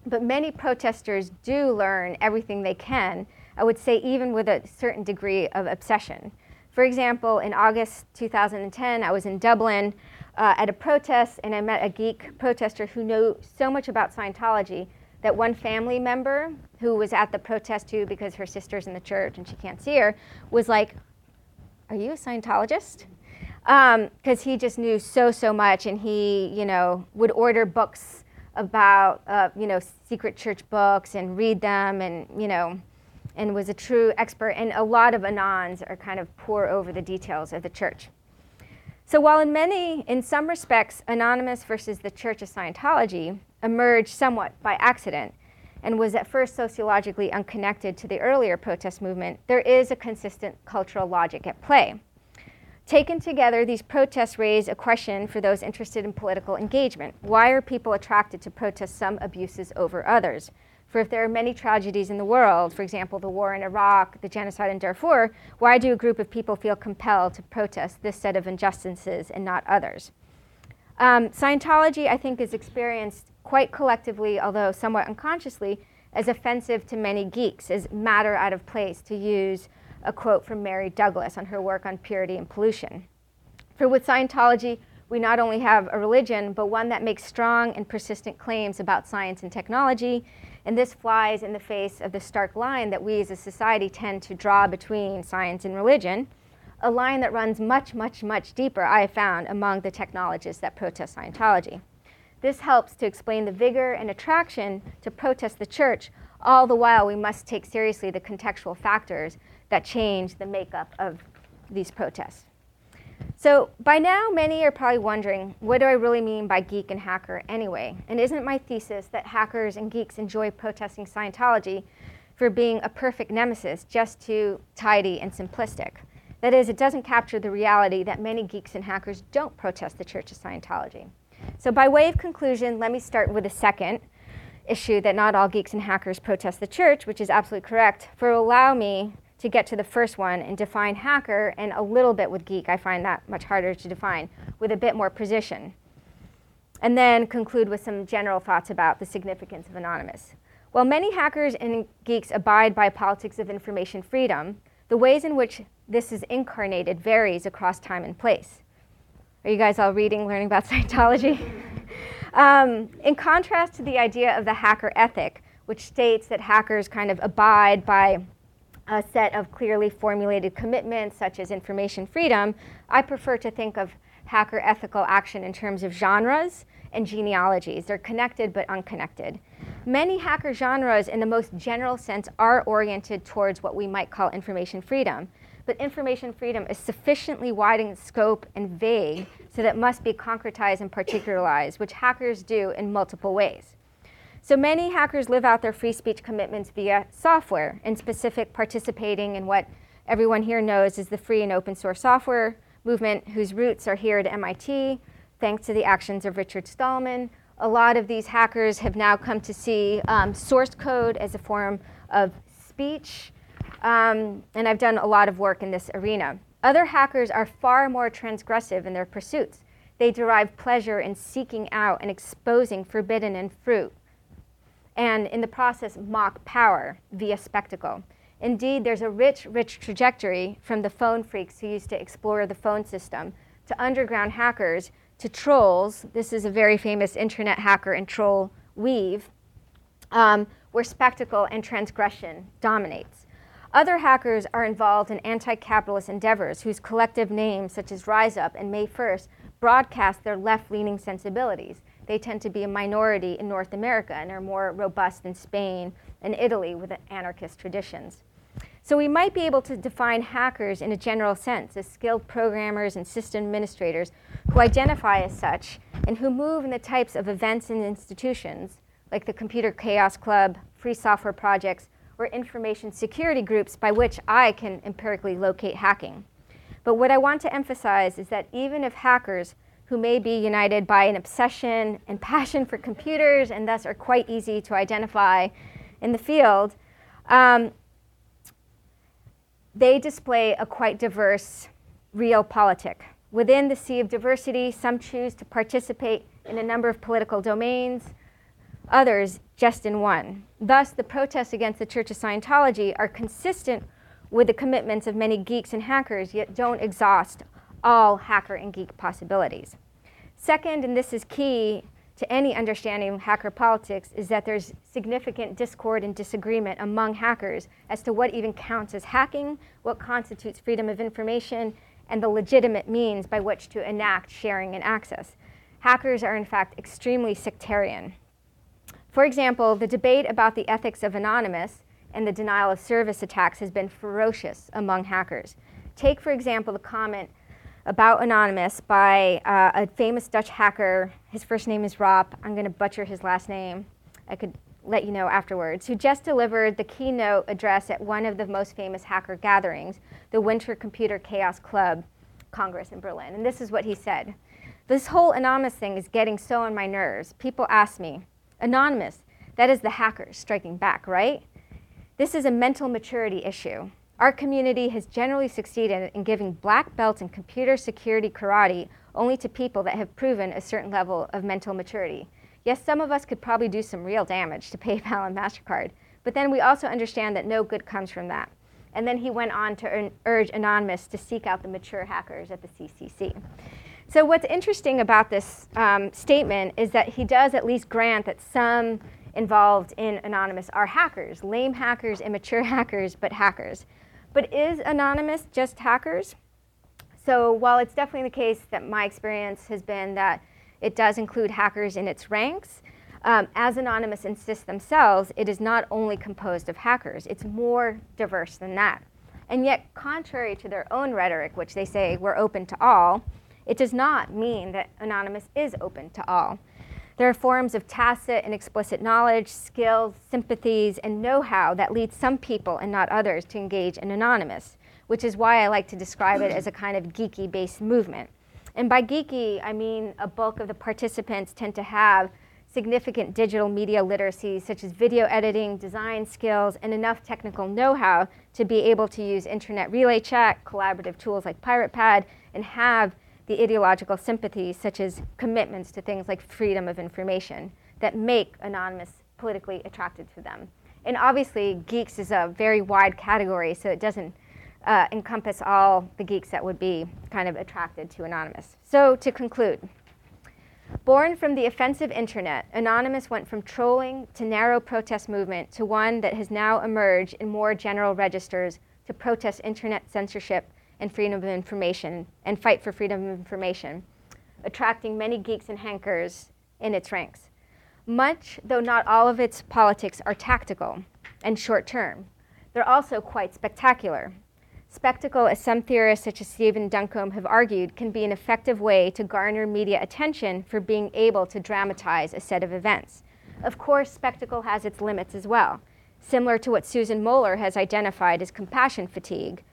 But many protesters do learn everything they can, I would say, even with a certain degree of obsession. For example, in August 2010, I was in Dublin uh, at a protest and I met a geek protester who knew so much about Scientology that one family member who was at the protest too because her sister's in the church and she can't see her was like, Are you a Scientologist? Because um, he just knew so, so much and he, you know, would order books about, uh, you know, secret church books and read them and, you know, and was a true expert. And a lot of Anons are kind of pour over the details of the church. So while in many, in some respects, Anonymous versus the Church of Scientology emerged somewhat by accident and was at first sociologically unconnected to the earlier protest movement, there is a consistent cultural logic at play. Taken together, these protests raise a question for those interested in political engagement. Why are people attracted to protest some abuses over others? For if there are many tragedies in the world, for example, the war in Iraq, the genocide in Darfur, why do a group of people feel compelled to protest this set of injustices and not others? Um, Scientology, I think, is experienced quite collectively, although somewhat unconsciously, as offensive to many geeks, as matter out of place, to use a quote from Mary Douglas on her work on purity and pollution. For with Scientology, we not only have a religion, but one that makes strong and persistent claims about science and technology and this flies in the face of the stark line that we as a society tend to draw between science and religion, a line that runs much, much, much deeper, I have found, among the technologists that protest Scientology. This helps to explain the vigor and attraction to protest the church, all the while we must take seriously the contextual factors that change the makeup of these protests. So, by now, many are probably wondering what do I really mean by geek and hacker anyway? And isn't my thesis that hackers and geeks enjoy protesting Scientology for being a perfect nemesis, just too tidy and simplistic? That is, it doesn't capture the reality that many geeks and hackers don't protest the Church of Scientology. So, by way of conclusion, let me start with a second issue that not all geeks and hackers protest the church, which is absolutely correct, for allow me to get to the first one and define hacker and a little bit with geek. I find that much harder to define with a bit more precision. And then conclude with some general thoughts about the significance of anonymous. While many hackers and geeks abide by politics of information freedom, the ways in which this is incarnated varies across time and place. Are you guys all reading, learning about Scientology? um, in contrast to the idea of the hacker ethic, which states that hackers kind of abide by a set of clearly formulated commitments, such as information freedom, I prefer to think of hacker ethical action in terms of genres and genealogies. They're connected but unconnected. Many hacker genres, in the most general sense, are oriented towards what we might call information freedom. But information freedom is sufficiently wide in scope and vague so that it must be concretized and particularized, which hackers do in multiple ways. So many hackers live out their free speech commitments via software, in specific participating in what everyone here knows is the free and open source software movement whose roots are here at MIT, thanks to the actions of Richard Stallman. A lot of these hackers have now come to see um, source code as a form of speech, um, and I've done a lot of work in this arena. Other hackers are far more transgressive in their pursuits. They derive pleasure in seeking out and exposing forbidden and fruit, and in the process, mock power via spectacle. Indeed, there's a rich, rich trajectory from the phone phreaks who used to explore the phone system to underground hackers to trolls. This is a very famous internet hacker and troll weev, um, where spectacle and transgression dominates. Other hackers are involved in anti capitalist endeavors whose collective names, such as Rise Up and May 1st, broadcast their left leaning sensibilities. They tend to be a minority in North America and are more robust in Spain and Italy with anarchist traditions. So we might be able to define hackers in a general sense as skilled programmers and system administrators who identify as such and who move in the types of events and institutions like the Computer Chaos Club, free software projects, or information security groups by which I can empirically locate hacking. But what I want to emphasize is that even if hackers who may be united by an obsession and passion for computers and thus are quite easy to identify in the field, um, they display a quite diverse realpolitik. Within the sea of diversity, some choose to participate in a number of political domains, others just in one. Thus, the protests against the Church of Scientology are consistent with the commitments of many geeks and hackers, yet don't exhaust all hacker and geek possibilities. Second, and this is key to any understanding of hacker politics, is that there's significant discord and disagreement among hackers as to what even counts as hacking, what constitutes freedom of information, and the legitimate means by which to enact sharing and access. Hackers are, in fact, extremely sectarian. For example, the debate about the ethics of Anonymous and the denial of service attacks has been ferocious among hackers. Take, for example, the comment about Anonymous by uh, a famous Dutch hacker. His first name is Rop. I'm going to butcher his last name. I could let you know afterwards. Who just delivered the keynote address at one of the most famous hacker gatherings, the Winter Computer Chaos Club Congress in Berlin. And this is what he said This whole Anonymous thing is getting so on my nerves. People ask me, Anonymous, that is the hackers striking back, right? This is a mental maturity issue. Our community has generally succeeded in giving black belts in computer security karate only to people that have proven a certain level of mental maturity. Yes, some of us could probably do some real damage to PayPal and MasterCard, but then we also understand that no good comes from that. And then he went on to urge Anonymous to seek out the mature hackers at the CCC. So, what's interesting about this um, statement is that he does at least grant that some involved in Anonymous are hackers, lame hackers, immature hackers, but hackers. But is Anonymous just hackers? So while it's definitely the case that my experience has been that it does include hackers in its ranks, um, as Anonymous insists themselves, it is not only composed of hackers, it's more diverse than that. And yet, contrary to their own rhetoric, which they say we're open to all, it does not mean that Anonymous is open to all. There are forms of tacit and explicit knowledge, skills, sympathies, and know how that lead some people and not others to engage in Anonymous, which is why I like to describe it as a kind of geeky based movement. And by geeky, I mean a bulk of the participants tend to have significant digital media literacy, such as video editing, design skills, and enough technical know how to be able to use internet relay chat, collaborative tools like PiratePad, and have the ideological sympathies, such as commitments to things like freedom of information, that make Anonymous politically attractive to them. And obviously, geeks is a very wide category, so it doesn't uh, encompass all the geeks that would be kind of attracted to Anonymous. So, to conclude, born from the offensive internet, Anonymous went from trolling to narrow protest movement to one that has now emerged in more general registers to protest internet censorship and freedom of information and fight for freedom of information, attracting many geeks and hackers in its ranks. Much, though not all of its politics are tactical and short term, they're also quite spectacular. Spectacle, as some theorists such as Stephen Duncombe have argued, can be an effective way to garner media attention for being able to dramatize a set of events. Of course, spectacle has its limits as well, similar to what Susan Moeller has identified as compassion fatigue,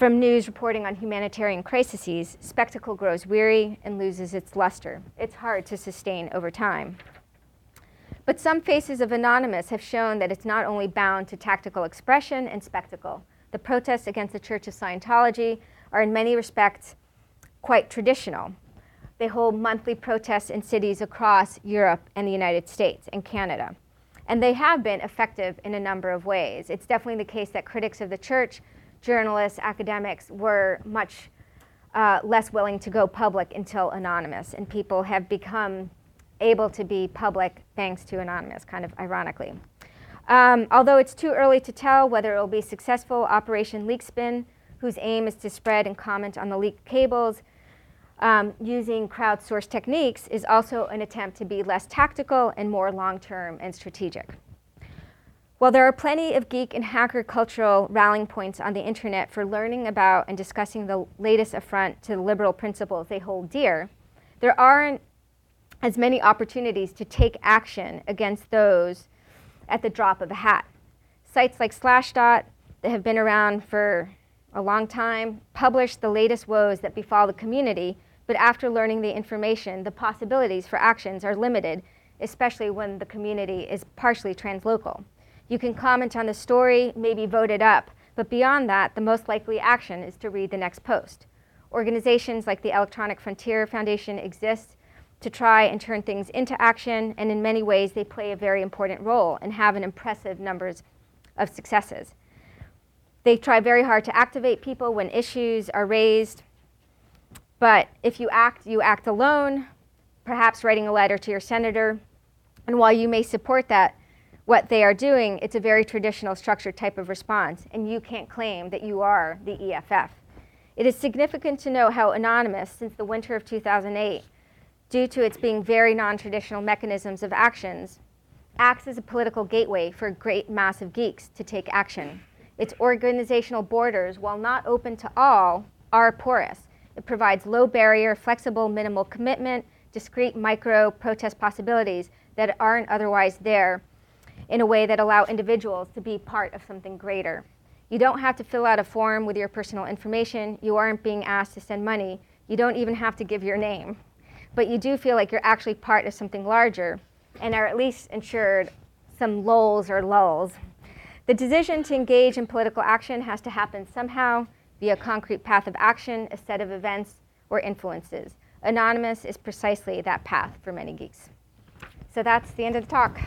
From news reporting on humanitarian crises, spectacle grows weary and loses its luster. It's hard to sustain over time. But some faces of Anonymous have shown that it's not only bound to tactical expression and spectacle. The protests against the Church of Scientology are, in many respects, quite traditional. They hold monthly protests in cities across Europe and the United States and Canada. And they have been effective in a number of ways. It's definitely the case that critics of the church, journalists, academics were much uh, less willing to go public until Anonymous, and people have become able to be public thanks to Anonymous, kind of ironically. Um, although it's too early to tell whether it will be successful, Operation Leakspin, whose aim is to spread and comment on the leaked cables um, using crowdsourced techniques, is also an attempt to be less tactical and more long term and strategic. While there are plenty of geek and hacker cultural rallying points on the internet for learning about and discussing the latest affront to the liberal principles they hold dear, there aren't as many opportunities to take action against those at the drop of a hat. Sites like Slashdot, that have been around for a long time, publish the latest woes that befall the community, but after learning the information, the possibilities for actions are limited, especially when the community is partially translocal. You can comment on the story, maybe vote it up, but beyond that, the most likely action is to read the next post. Organizations like the Electronic Frontier Foundation exist to try and turn things into action, and in many ways, they play a very important role and have an impressive numbers of successes. They try very hard to activate people when issues are raised, but if you act, you act alone, perhaps writing a letter to your senator. And while you may support that, what they are doing, it's a very traditional structured type of response, and you can't claim that you are the EFF. It is significant to know how Anonymous, since the winter of 2008, due to its being very non traditional mechanisms of actions, acts as a political gateway for a great mass of geeks to take action. Its organizational borders, while not open to all, are porous. It provides low barrier, flexible, minimal commitment, discrete micro protest possibilities that aren't otherwise there in a way that allow individuals to be part of something greater. You don't have to fill out a form with your personal information. You aren't being asked to send money. You don't even have to give your name. But you do feel like you're actually part of something larger and are at least ensured some lulz or lulz. The decision to engage in political action has to happen somehow via a concrete path of action, a set of events or influences. Anonymous is precisely that path for many geeks. So that's the end of the talk.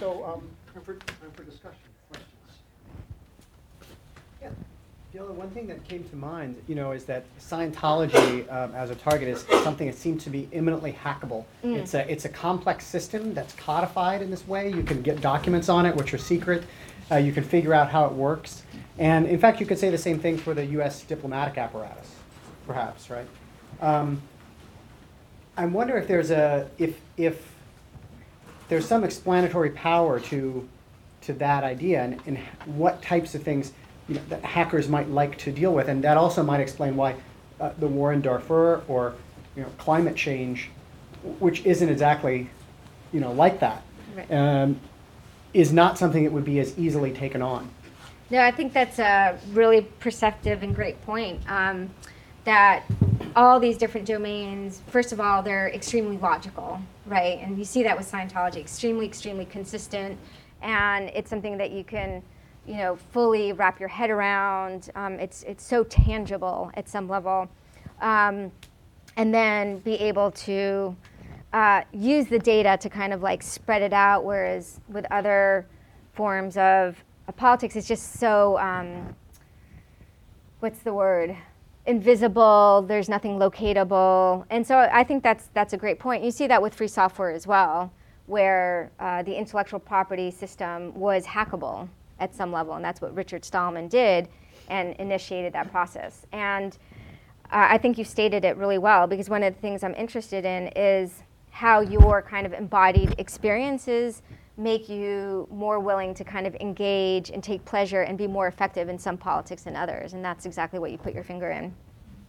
So um, time for, time for discussion, questions. Yeah. The only one thing that came to mind, you know, is that Scientology um, as a target is something that seems to be imminently hackable. It's a it's a complex system that's codified in this way. You can get documents on it, which are secret. Uh, you can figure out how it works, and in fact, you could say the same thing for the U.S. diplomatic apparatus, perhaps, right? Um, I wonder if there's a if if there's some explanatory power to to that idea and, and what types of things you know, that hackers might like to deal with, and that also might explain why uh, the war in Darfur or you know climate change, which isn't exactly you know like that, Right. um, is not something that would be as easily taken on. No, I think that's a really perceptive and great point. Um, that all these different domains, first of all, they're extremely logical, right? And you see that with Scientology, extremely, extremely consistent, and it's something that you can, you know, fully wrap your head around. Um, it's it's so tangible at some level, um, and then be able to uh, use the data to kind of like spread it out. Whereas with other forms of, of politics, it's just so um, what's the word? Invisible. There's nothing locatable, and so I think that's that's a great point. You see that with free software as well, where uh, the intellectual property system was hackable at some level, and that's what Richard Stallman did, and initiated that process. And uh, I think you stated it really well because one of the things I'm interested in is how your kind of embodied experiences make you more willing to kind of engage and take pleasure and be more effective in some politics than others. And that's exactly what you put your finger in.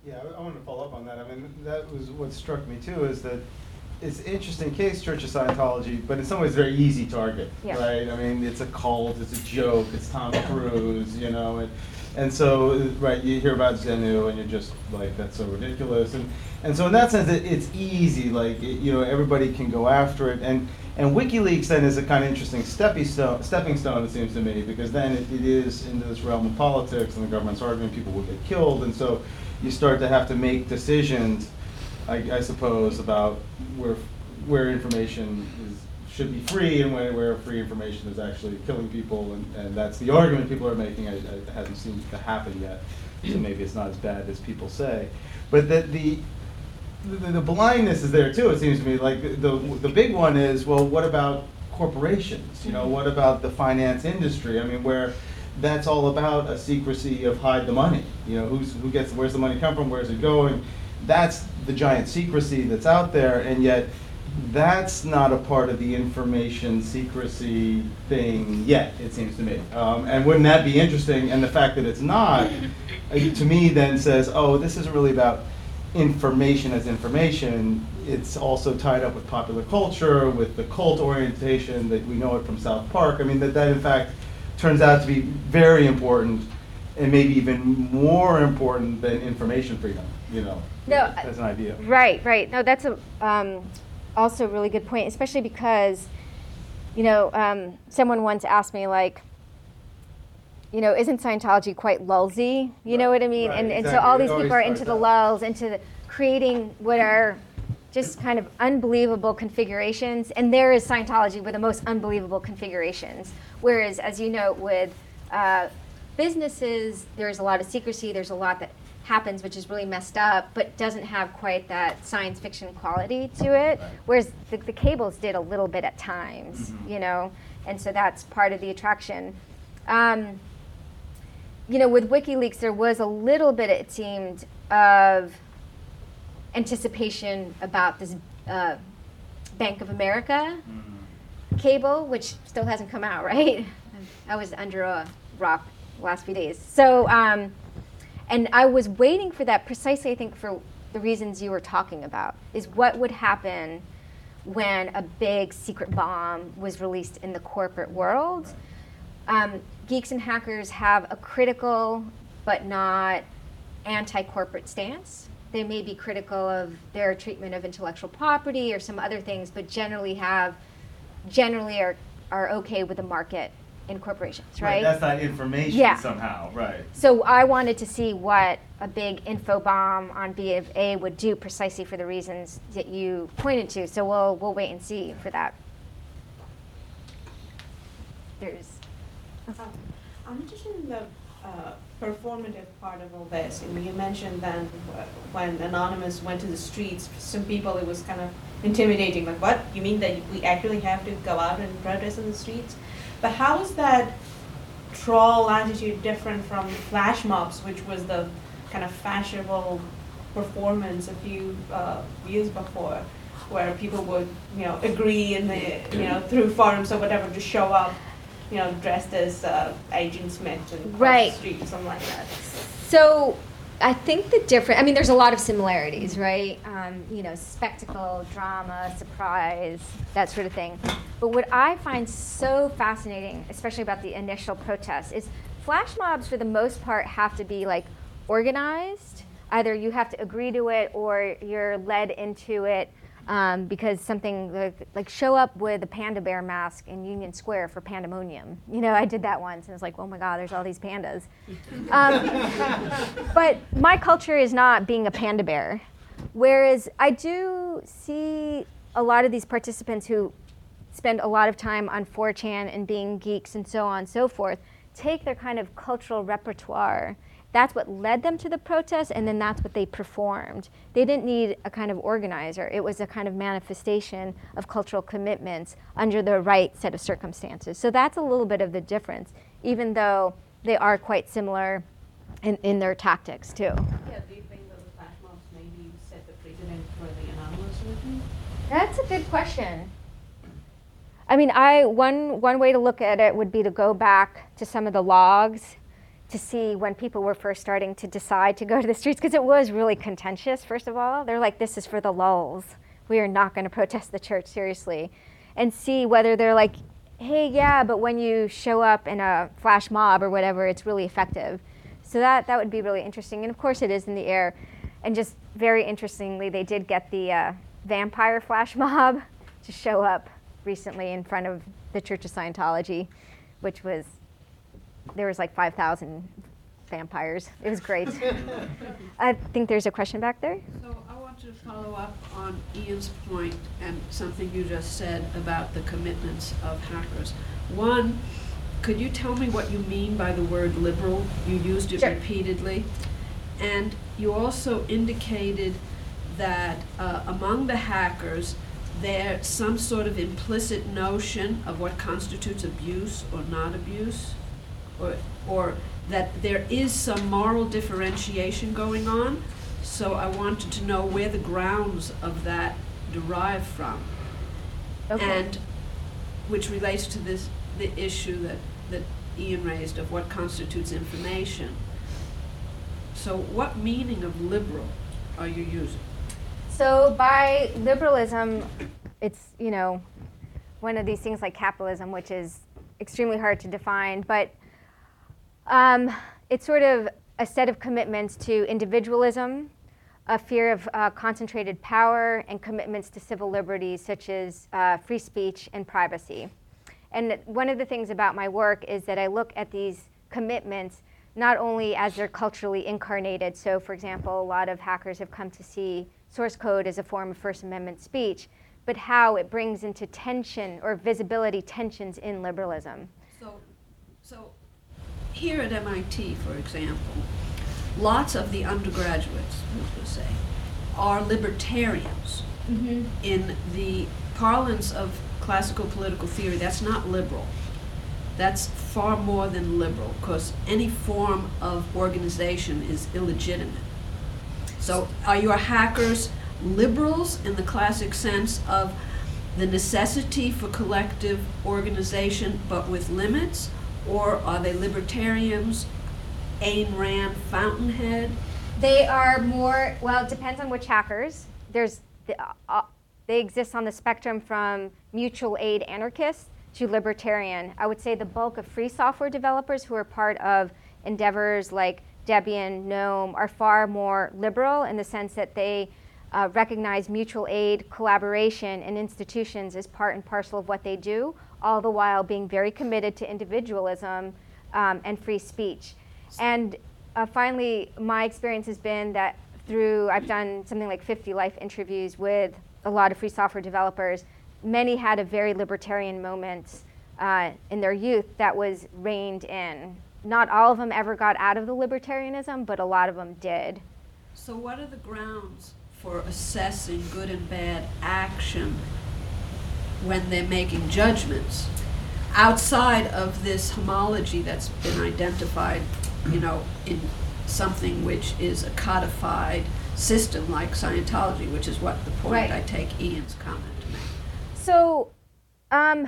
Yeah, I- I want to follow up on that. I mean, that was what struck me too, is that it's an interesting case, Church of Scientology, but in some ways, very easy target, Yeah. right? I mean, it's a cult, it's a joke, it's Tom Cruise, you know, and, and so, right, you hear about Xenu and you're just like, that's so ridiculous. And, and so in that sense, it, it's easy, like, it, you know, everybody can go after it. And, and WikiLeaks then is a kind of interesting stepping stone, stepping stone, it seems to me, because then it, it is into this realm of politics and the government's arguing people will get killed. And so you start to have to make decisions, I, I suppose, about where, where information is, should be free and where, where free information is actually killing people. And, and that's the argument people are making. I, I, it hasn't seemed to happen yet. So maybe it's not as bad as people say. But the, the, the, the blindness is there too, it seems to me. Like the, the big one is, well, what about corporations? You know, what about the finance industry? I mean, where that's all about a secrecy of hide the money. You know, who's, who gets, where's the money come from, where's it going? That's the giant secrecy that's out there, and yet that's not a part of the information secrecy thing yet, it seems to me. Um, and wouldn't that be interesting? And the fact that it's not, uh, to me, then says, oh, this isn't really about information as information. It's also tied up with popular culture, with the cult orientation that we know it from South Park. I mean, that, that in fact turns out to be very important and maybe even more important than information freedom, you know, No, as an idea. Right, right. No, that's a um, also a really good point, especially because, you know, um, someone once asked me like, you know, isn't Scientology quite lulzy? You know what I mean? Right, and, and so all these people are into the out. lulz, into the, creating what are just kind of unbelievable configurations. And there is Scientology with the most unbelievable configurations. Whereas, as you know, with uh, businesses, there's a lot of secrecy. There's a lot that happens, which is really messed up, but doesn't have quite that science fiction quality to it. Whereas the, the cables did a little bit at times, you know, and so that's part of the attraction. Um, you know, with WikiLeaks, there was a little bit, it seemed, of anticipation about this uh, Bank of America cable, which still hasn't come out, right? I was under a rock last few days. So, um, and I was waiting for that precisely, I think, for the reasons you were talking about, is what would happen when a big secret bomb was released in the corporate world. Um, geeks and hackers have a critical but not anti corporate stance. They may be critical of their treatment of intellectual property or some other things, but generally have generally are, are okay with the market in corporations, right? That's not information Yeah. somehow, right? So I wanted to see what a big info bomb on B of A would do precisely for the reasons that you pointed to. So we'll we'll wait and see for that. There's Um, I'm interested in the uh, performative part of all this. And you mentioned then wh- when Anonymous went to the streets, for some people it was kind of intimidating. Like, what? You mean that we actually have to go out and protest in the streets? But how is that troll attitude different from flash mobs, which was the kind of fashionable performance a few uh, years before, where people would, you know, agree in the, you know, through forums or whatever to show up, you know, dressed as uh, Agent Smith and cross Right. the street, something like that. So I think the different, I mean, there's a lot of similarities, right? Um, you know, spectacle, drama, surprise, that sort of thing. But what I find so fascinating, especially about the initial protests, is flash mobs for the most part have to be like organized. Either you have to agree to it or you're led into it um, because something like, like show up with a panda bear mask in Union Square for pandemonium. You know, I did that once and it's like, oh my God, there's all these pandas. Um, but my culture is not being a panda bear. Whereas I do see a lot of these participants who spend a lot of time on 4chan and being geeks and so on and so forth take their kind of cultural repertoire. That's what led them to the protest, and then that's what they performed. They didn't need a kind of organizer. It was a kind of manifestation of cultural commitments under the right set of circumstances. So that's a little bit of the difference, even though they are quite similar in, in their tactics, too. Yeah, do you think that flash mobs maybe set the precedent for the anonymous movement? That's a good question. I mean, I one one way to look at it would be to go back to some of the logs to see when people were first starting to decide to go to the streets because it was really contentious. First of all, they're like, "This is for the lulz. we are not going to protest the church seriously, and see whether they're like, hey, yeah, but when you show up in a flash mob or whatever, it's really effective. So that that would be really interesting, and of course it is in the air, and just very interestingly, they did get the uh, vampire flash mob to show up recently in front of the Church of Scientology, which was there was like 5,000 vampires. It was great. I think there's a question back there. So I want to follow up on Ian's point and something you just said about the commitments of hackers. One, could you tell me what you mean by the word liberal? You used it Sure. repeatedly. And you also indicated that uh, among the hackers, there's some sort of implicit notion of what constitutes abuse or not abuse, or, or that there is some moral differentiation going on. So I wanted to know where the grounds of that derive from. Okay. And which relates to this, the issue that, that Ian raised of what constitutes information. So what meaning of liberal are you using? So by liberalism, it's you know one of these things like capitalism, which is extremely hard to define, but um, it's sort of a set of commitments to individualism, a fear of uh, concentrated power, and commitments to civil liberties such as uh, free speech and privacy. And one of the things about my work is that I look at these commitments not only as they're culturally incarnated. So, for example, a lot of hackers have come to see source code as a form of First Amendment speech, but how it brings into tension or visibility tensions in liberalism. So, so here at MIT, for example, lots of the undergraduates, let's just say, are libertarians. Mm-hmm. In the parlance of classical political theory, that's not liberal. That's far more than liberal, because any form of organization is illegitimate. So, are your hackers liberals in the classic sense of the necessity for collective organization but with limits? Or are they libertarians, Ayn Rand, Fountainhead? They are more, well, it depends on which hackers. There's, the, uh, they exist on the spectrum from mutual aid anarchists to libertarian. I would say the bulk of free software developers who are part of endeavors like Debian, GNOME are far more liberal in the sense that they uh, recognize mutual aid, collaboration, and institutions as part and parcel of what they do, all the while being very committed to individualism um, and free speech. And uh, finally, my experience has been that through, I've done something like 50 life interviews with a lot of free software developers. Many had a very libertarian moment uh, in their youth that was reined in. Not all of them ever got out of the libertarianism, but a lot of them did. So, what are the grounds for assessing good and bad action when they're making judgments outside of this homology that's been identified, you know, in something which is a codified system like Scientology, which is what the point Right. I take Ian's comment to make. So, um,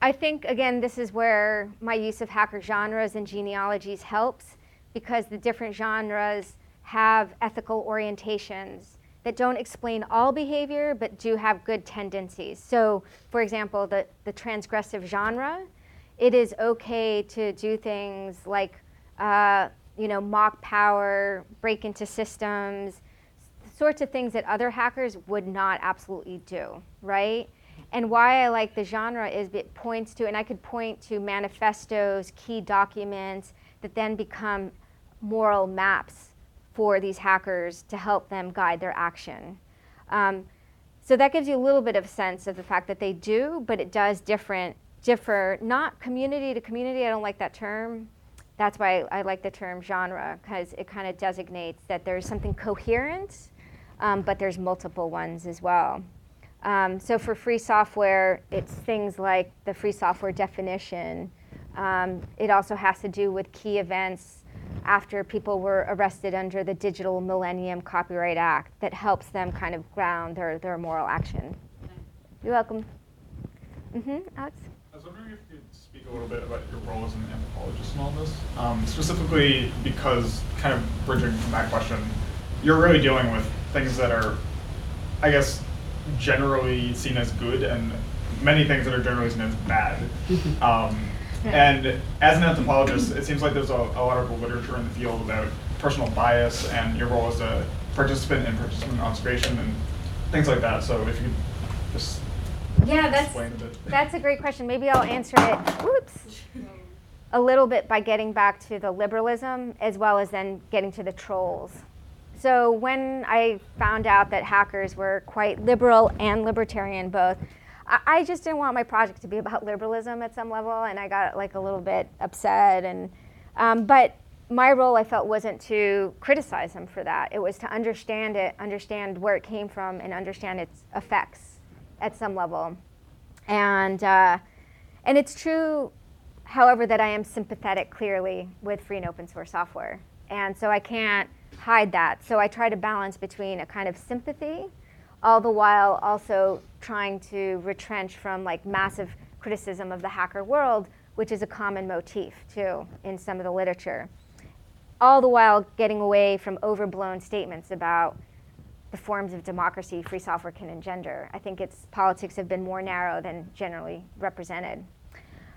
I think again, this is where my use of hacker genres and genealogies helps because the different genres have ethical orientations that don't explain all behavior but do have good tendencies. So, for example, the, the transgressive genre, it is okay to do things like, uh, you know, mock power, break into systems, sorts of things that other hackers would not absolutely do, right? And why I like the genre is it points to, and I could point to manifestos, key documents that then become moral maps for these hackers to help them guide their action. Um, so that gives you a little bit of sense of the fact that they do, but it does different, differ, not community to community. I don't like that term. That's why I, like the term genre because it kind of designates that there's something coherent, um, but there's multiple ones as well. Um, so for free software, it's things like the free software definition. Um, it also has to do with key events after people were arrested under the Digital Millennium Copyright Act that helps them kind of ground their, their moral action. You're welcome. Mm-hmm, Alex? I was wondering if you could speak a little bit about your role as an anthropologist in all this, um, specifically because, kind of bridging from that question, you're really dealing with things that are, I guess, generally seen as good and many things that are generally seen as bad. Um, and as an anthropologist, it seems like there's a, a lot of literature in the field about personal bias and your role as a participant in participant observation and things like that. So if you could just Yeah, that's that's a great question. Maybe I'll answer it. Whoops. A little bit by getting back to the liberalism as well as then getting to the trolls. So when I found out that hackers were quite liberal and libertarian both, I, I just didn't want my project to be about liberalism at some level, and I got like a little bit upset. And um, but my role I felt wasn't to criticize them for that. It was to understand it, understand where it came from, and understand its effects at some level. And uh, and it's true, however, that I am sympathetic clearly with free and open source software, and so I can't hide that. So I try to balance between a kind of sympathy, all the while also trying to retrench from like massive criticism of the hacker world, which is a common motif too in some of the literature. All the while getting away from overblown statements about the forms of democracy free software can engender. I think its politics have been more narrow than generally represented.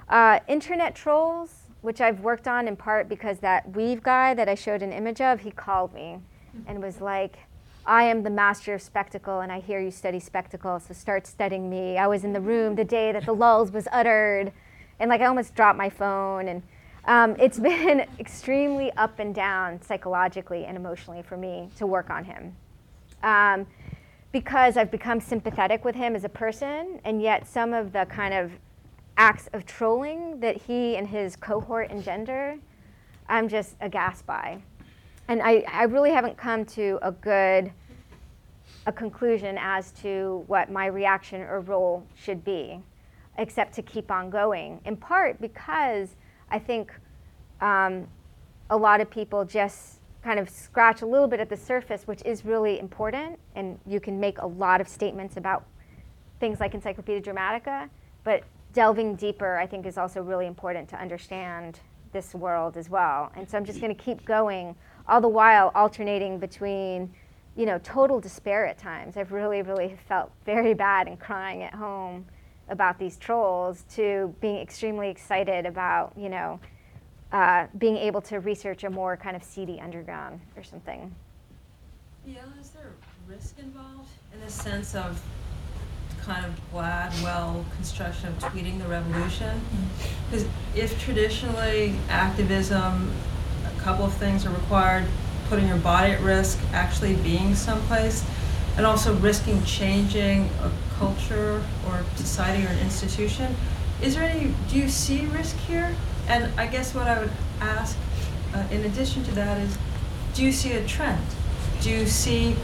Uh, internet trolls, which I've worked on in part because that weev guy that I showed an image of, he called me and was like, I am the master of spectacle, and I hear you study spectacle, so start studying me. I was in the room the day that the lulz was uttered, and like I almost dropped my phone. And um, it's been extremely up and down psychologically and emotionally for me to work on him um, because I've become sympathetic with him as a person, and yet some of the kind of acts of trolling that he and his cohort engender, I'm just aghast by. And I, I really haven't come to a good a conclusion as to what my reaction or role should be, except to keep on going. In part because I think um, a lot of people just kind of scratch a little bit at the surface, which is really important, and you can make a lot of statements about things like Encyclopedia Dramatica, but delving deeper, I think, is also really important to understand this world as well. And so I'm just going to keep going, all the while alternating between, you know, total despair at times. I've really, really felt very bad and crying at home about these trolls to being extremely excited about, you know, uh, being able to research a more kind of seedy underground or something. Yeah, is there risk involved in the sense of kind of Gladwell construction of tweeting the revolution? Because if traditionally activism, a couple of things are required, putting your body at risk, actually being someplace, and also risking changing a culture or society or an institution, is there any, do you see risk here? And I guess what I would ask, uh, in addition to that, is do you see a trend? Do you see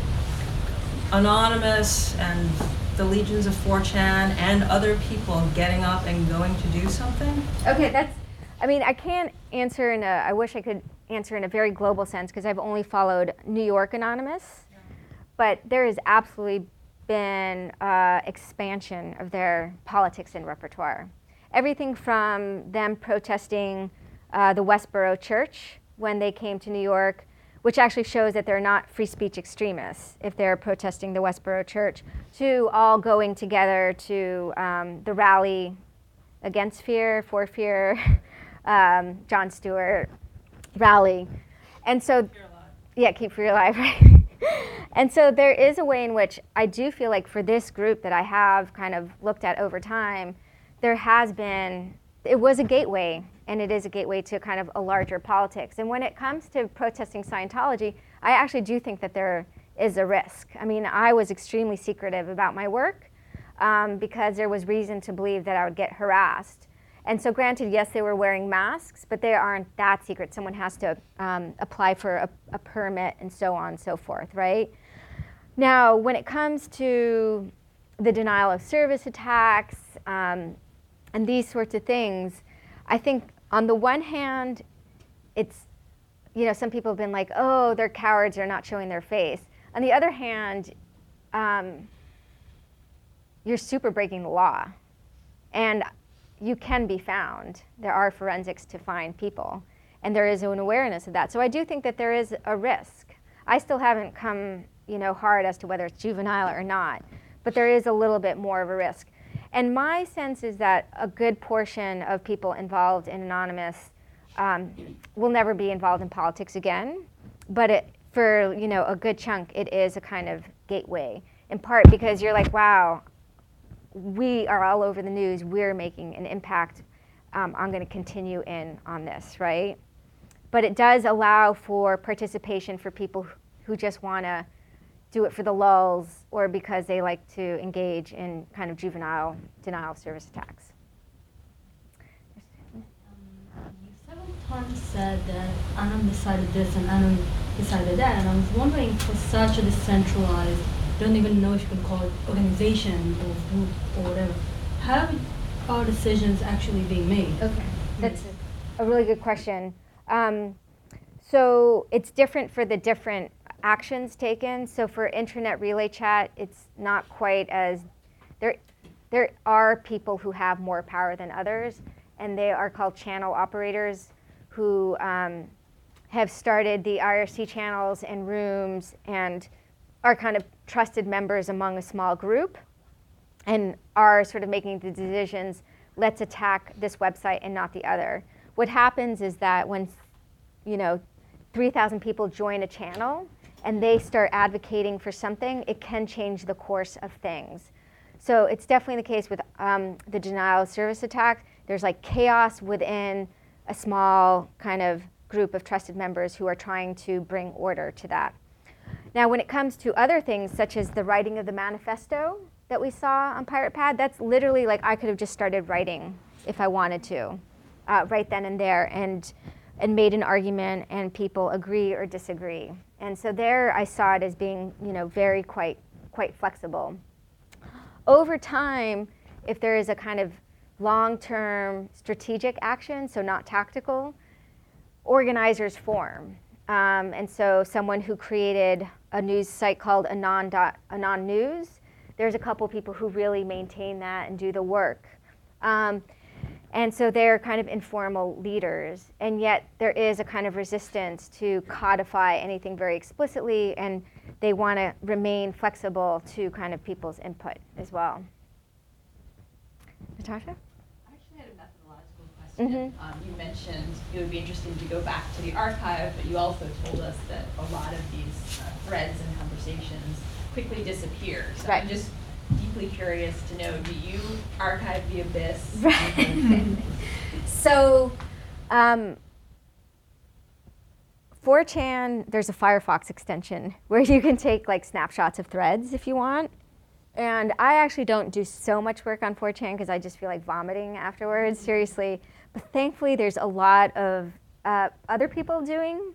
Anonymous and the legions of 4chan and other people getting up and going to do something? Okay, that's. I mean, I can't answer and I wish I could answer in a very global sense because I've only followed New York Anonymous, but there has absolutely been uh, expansion of their politics and repertoire. Everything from them protesting uh, the Westboro Church when they came to New York, which actually shows that they're not free speech extremists if they're protesting the Westboro Church, to all going together to um, the rally against fear, for fear, um, Jon Stewart rally. And so, yeah, keep fear alive, right? and so there is a way in which I do feel like for this group that I have kind of looked at over time, there has been, it was a gateway, and it is a gateway to kind of a larger politics. And when it comes to protesting Scientology, I actually do think that there is a risk. I mean, I was extremely secretive about my work um, because there was reason to believe that I would get harassed. And so, granted, yes, they were wearing masks, but they aren't that secret. Someone has to um, apply for a, a permit and so on and so forth, right? Now, when it comes to the denial of service attacks um, and these sorts of things, I think on the one hand, it's, you know, some people have been like, oh, they're cowards, they're not showing their face. On the other hand, um, you're super breaking the law. And you can be found. There are forensics to find people. And there is an awareness of that. So I do think that there is a risk. I still haven't come, you know, hard as to whether it's juvenile or not. but there is a little bit more of a risk. And my sense is that a good portion of people involved in Anonymous um, will never be involved in politics again. But it, for you know a good chunk, it is a kind of gateway. In part because you're like, wow, we are all over the news. We're making an impact. Um, I'm going to continue in on this, right? But it does allow for participation for people who just want to do it for the lulz or because they like to engage in kind of juvenile denial of service attacks. You several times said that Anon decided this and Anon decided that, and I was wondering for such a decentralized, don't even know if you can call it organization or group or whatever, how are decisions actually being made? Okay, that's a really good question. Um, so it's different for the different actions taken. So for internet relay chat, it's not quite as there. There are people who have more power than others, and they are called channel operators, who um, have started the IRC channels and rooms and are kind of trusted members among a small group and are sort of making the decisions let's attack this website and not the other. What happens is that when you know 3000 people join a channel and they start advocating for something it can change the course of things. So it's definitely the case with um, the denial of service attack. There's like chaos within a small kind of group of trusted members who are trying to bring order to that now, when it comes to other things, such as the writing of the manifesto that we saw on Pirate Pad, that's literally like I could have just started writing if I wanted to, uh, right then and there, and and made an argument, and people agree or disagree. And so there, I saw it as being, you know, very quite quite flexible. Over time, if there is a kind of long-term strategic action, so not tactical, organizers form. Um, and so someone who created a news site called Anon, Anon News, there's a couple people who really maintain that and do the work. Um, and so they're kind of informal leaders. And yet there is a kind of resistance to codify anything very explicitly, and they want to remain flexible to kind of people's input as well. Natasha? I actually had a Mhm. Um, you mentioned it would be interesting to go back to the archive, but you also told us that a lot of these uh, threads and conversations quickly disappear. So I'm just deeply curious to know, do you archive the abyss? Right. so, um, 4chan, there's a Firefox extension where you can take like snapshots of threads if you want. And I actually don't do so much work on 4chan because I just feel like vomiting afterwards, seriously. Thankfully, there's a lot of uh, other people doing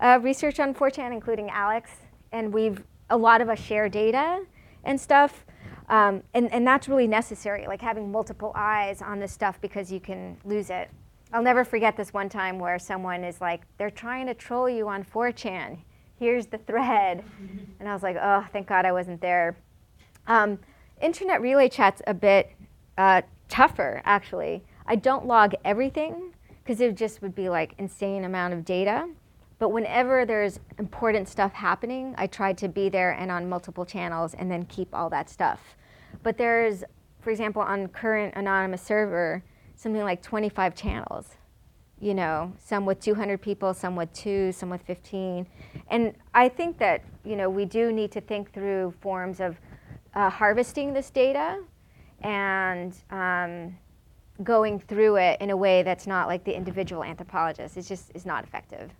uh, research on 4chan, including Alex. And we've, a lot of us share data and stuff. Um, and, and that's really necessary, like having multiple eyes on this stuff because you can lose it. I'll never forget this one time where someone is like, they're trying to troll you on 4chan. Here's the thread. And I was like, oh, thank God I wasn't there. Um, internet relay chat's a bit uh, tougher, actually. I don't log everything because it just would be like insane amount of data. But whenever there's important stuff happening, I try to be there and on multiple channels and then keep all that stuff. But there's, for example, on current anonymous server, something like 25 channels. You know, some with 200 people, some with two, some with 15. And I think that, you know, we do need to think through forms of uh, harvesting this data and um, going through it in a way that's not like the individual anthropologist. It's just is not effective.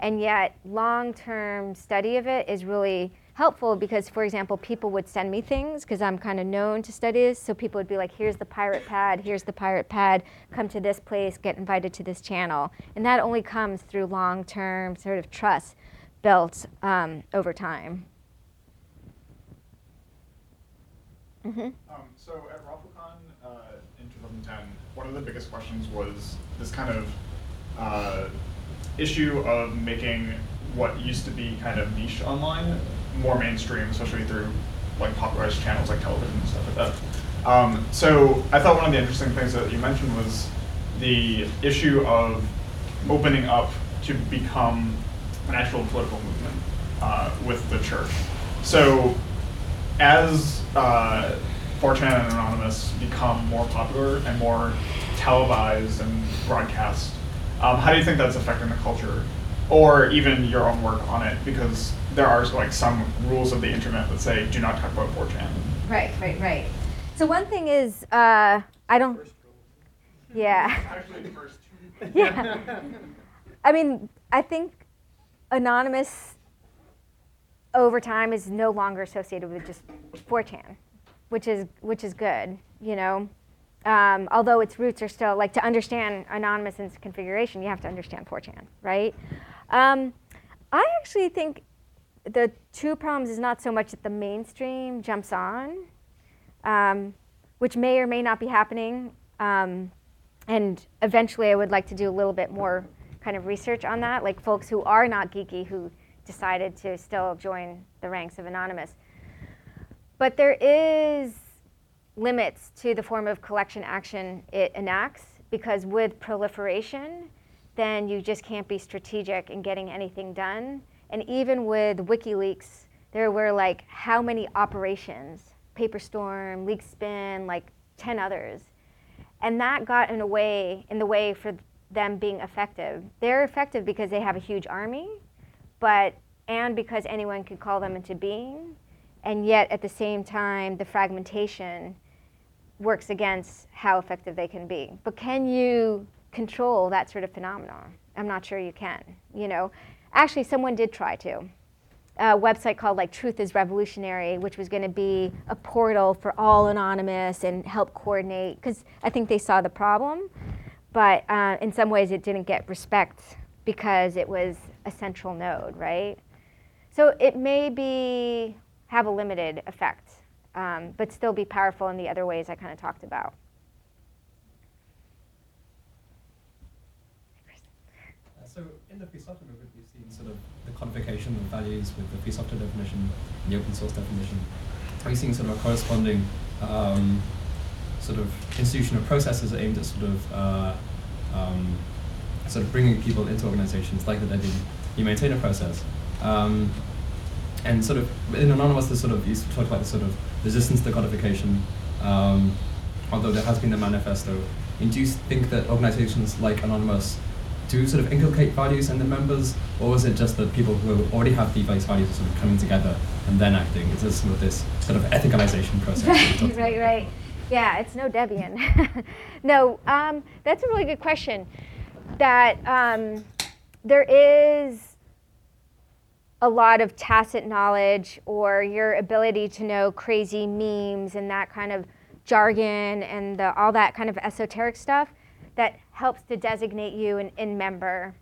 And yet, long-term study of it is really helpful because, for example, people would send me things because I'm kind of known to study this. So people would be like, "Here's the pirate pad. Here's the pirate pad. Come to this place. Get invited to this channel." And that only comes through long-term sort of trust built um, over time. Mm-hmm. Um, so at ROFLCon in 2010, one of the biggest questions was this kind of uh, issue of making what used to be kind of niche online more mainstream, especially through like popularized channels like television and stuff like that. Um, so I thought one of the interesting things that you mentioned was the issue of opening up to become an actual political movement uh, with the church. So as uh, 4chan and Anonymous become more popular and more televised and broadcast, um, how do you think that's affecting the culture, or even your own work on it? Because there are like some rules of the internet that say do not talk about 4chan. Right, right, right. So one thing is, uh, I don't. Yeah. yeah. I mean, I think anonymous over time is no longer associated with just 4chan, which is which is good, you know. Um, although its roots are still like to understand anonymous its configuration, you have to understand 4chan, right? Um, I actually think the two problems is not so much that the mainstream jumps on, um, which may or may not be happening. Um, and eventually, I would like to do a little bit more kind of research on that, like folks who are not geeky who decided to still join the ranks of Anonymous. But there is limits to the form of collection action it enacts because with proliferation, then you just can't be strategic in getting anything done. And even with WikiLeaks, there were like how many operations? Paperstorm, LeakSpin, like 10 others. And that got in a way in the way for them being effective. They're effective because they have a huge army, but and because anyone could call them into being. And yet at the same time, the fragmentation works against how effective they can be. But can you control that sort of phenomenon? I'm not sure you can. You know, actually, someone did try to. A website called like Truth is Revolutionary, which was going to be a portal for all anonymous and help coordinate. Because I think they saw the problem, but uh, in some ways it didn't get respect because it was a central node, right? So it may be have a limited effect, um, but still be powerful in the other ways I kind of talked about. So in the free software movement, we've seen sort of the codification of values with the free software definition and the open source definition. We've seen sort of a corresponding um, sort of institution of processes aimed at sort of uh, um, sort of bringing people into organizations like the Debian. You maintain a process. Um, and sort of in Anonymous, there's sort of, you talked about the sort of resistance to codification, um, although there has been a manifesto. And do you think that organizations like Anonymous do sort of inculcate values in the members, or is it just that people who already have the base values are sort of coming together and then acting? Is this sort of this sort of ethicalization process? right, right. Yeah, it's no Debian. no, um, that's a really good question. That um, there is a lot of tacit knowledge or your ability to know crazy memes and that kind of jargon and the, all that kind of esoteric stuff that helps to designate you an in member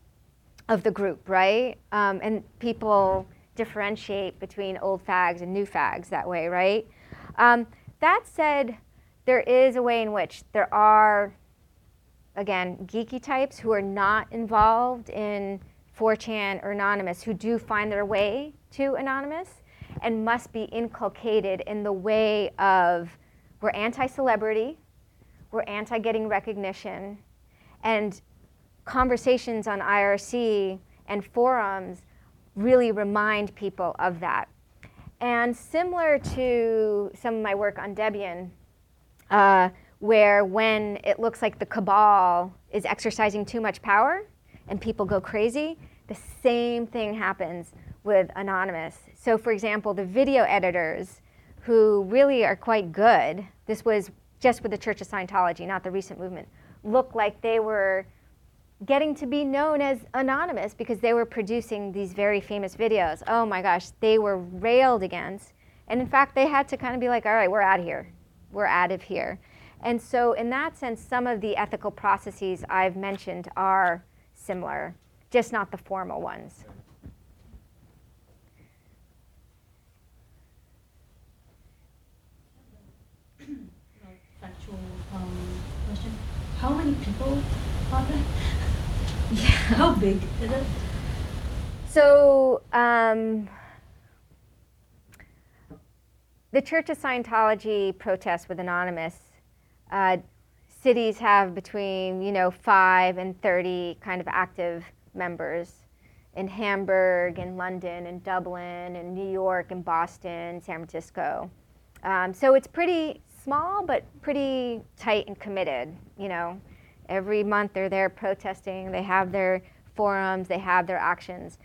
of the group, right? Um, and people differentiate between old fags and new fags that way, right? Um, that said, there is a way in which there are, again, geeky types who are not involved in 4chan or Anonymous who do find their way to Anonymous and must be inculcated in the way of we're anti celebrity, we're anti getting recognition, and conversations on IRC and forums really remind people of that. And similar to some of my work on Debian, uh, where when it looks like the cabal is exercising too much power and people go crazy, the same thing happens with Anonymous. So, for example, the video editors who really are quite good, this was just with the Church of Scientology, not the recent movement, look like they were getting to be known as anonymous because they were producing these very famous videos. Oh my gosh, they were railed against. And in fact, they had to kind of be like, all right, we're out of here. We're out of here. And so, in that sense, some of the ethical processes I've mentioned are similar, just not the formal ones. Factual um, question. How many people are there? Yeah. How big is it? So, um, the Church of Scientology protests with Anonymous. Uh, cities have between, you know, five and 30 kind of active members in Hamburg and London and Dublin and New York and Boston, San Francisco. Um, so it's pretty small, but pretty tight and committed. You know, every month they're there protesting. They have their forums. They have their actions.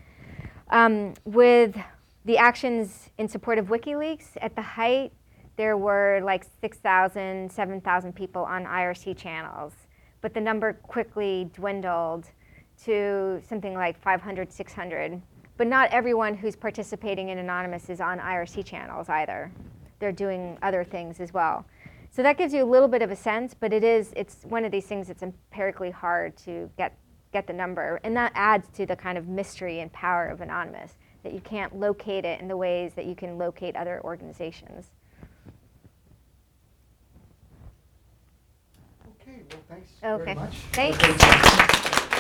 Um, with the actions in support of WikiLeaks, at the height, there were like 6,000, 7,000 people on IRC channels. But the number quickly dwindled to something like 500, 600. But not everyone who's participating in Anonymous is on IRC channels either. They're doing other things as well. So that gives you a little bit of a sense, but it is it's one of these things that's empirically hard to get get the number, and that adds to the kind of mystery and power of Anonymous that you can't locate it in the ways that you can locate other organizations. Okay, well, thanks Okay. very much. Thanks.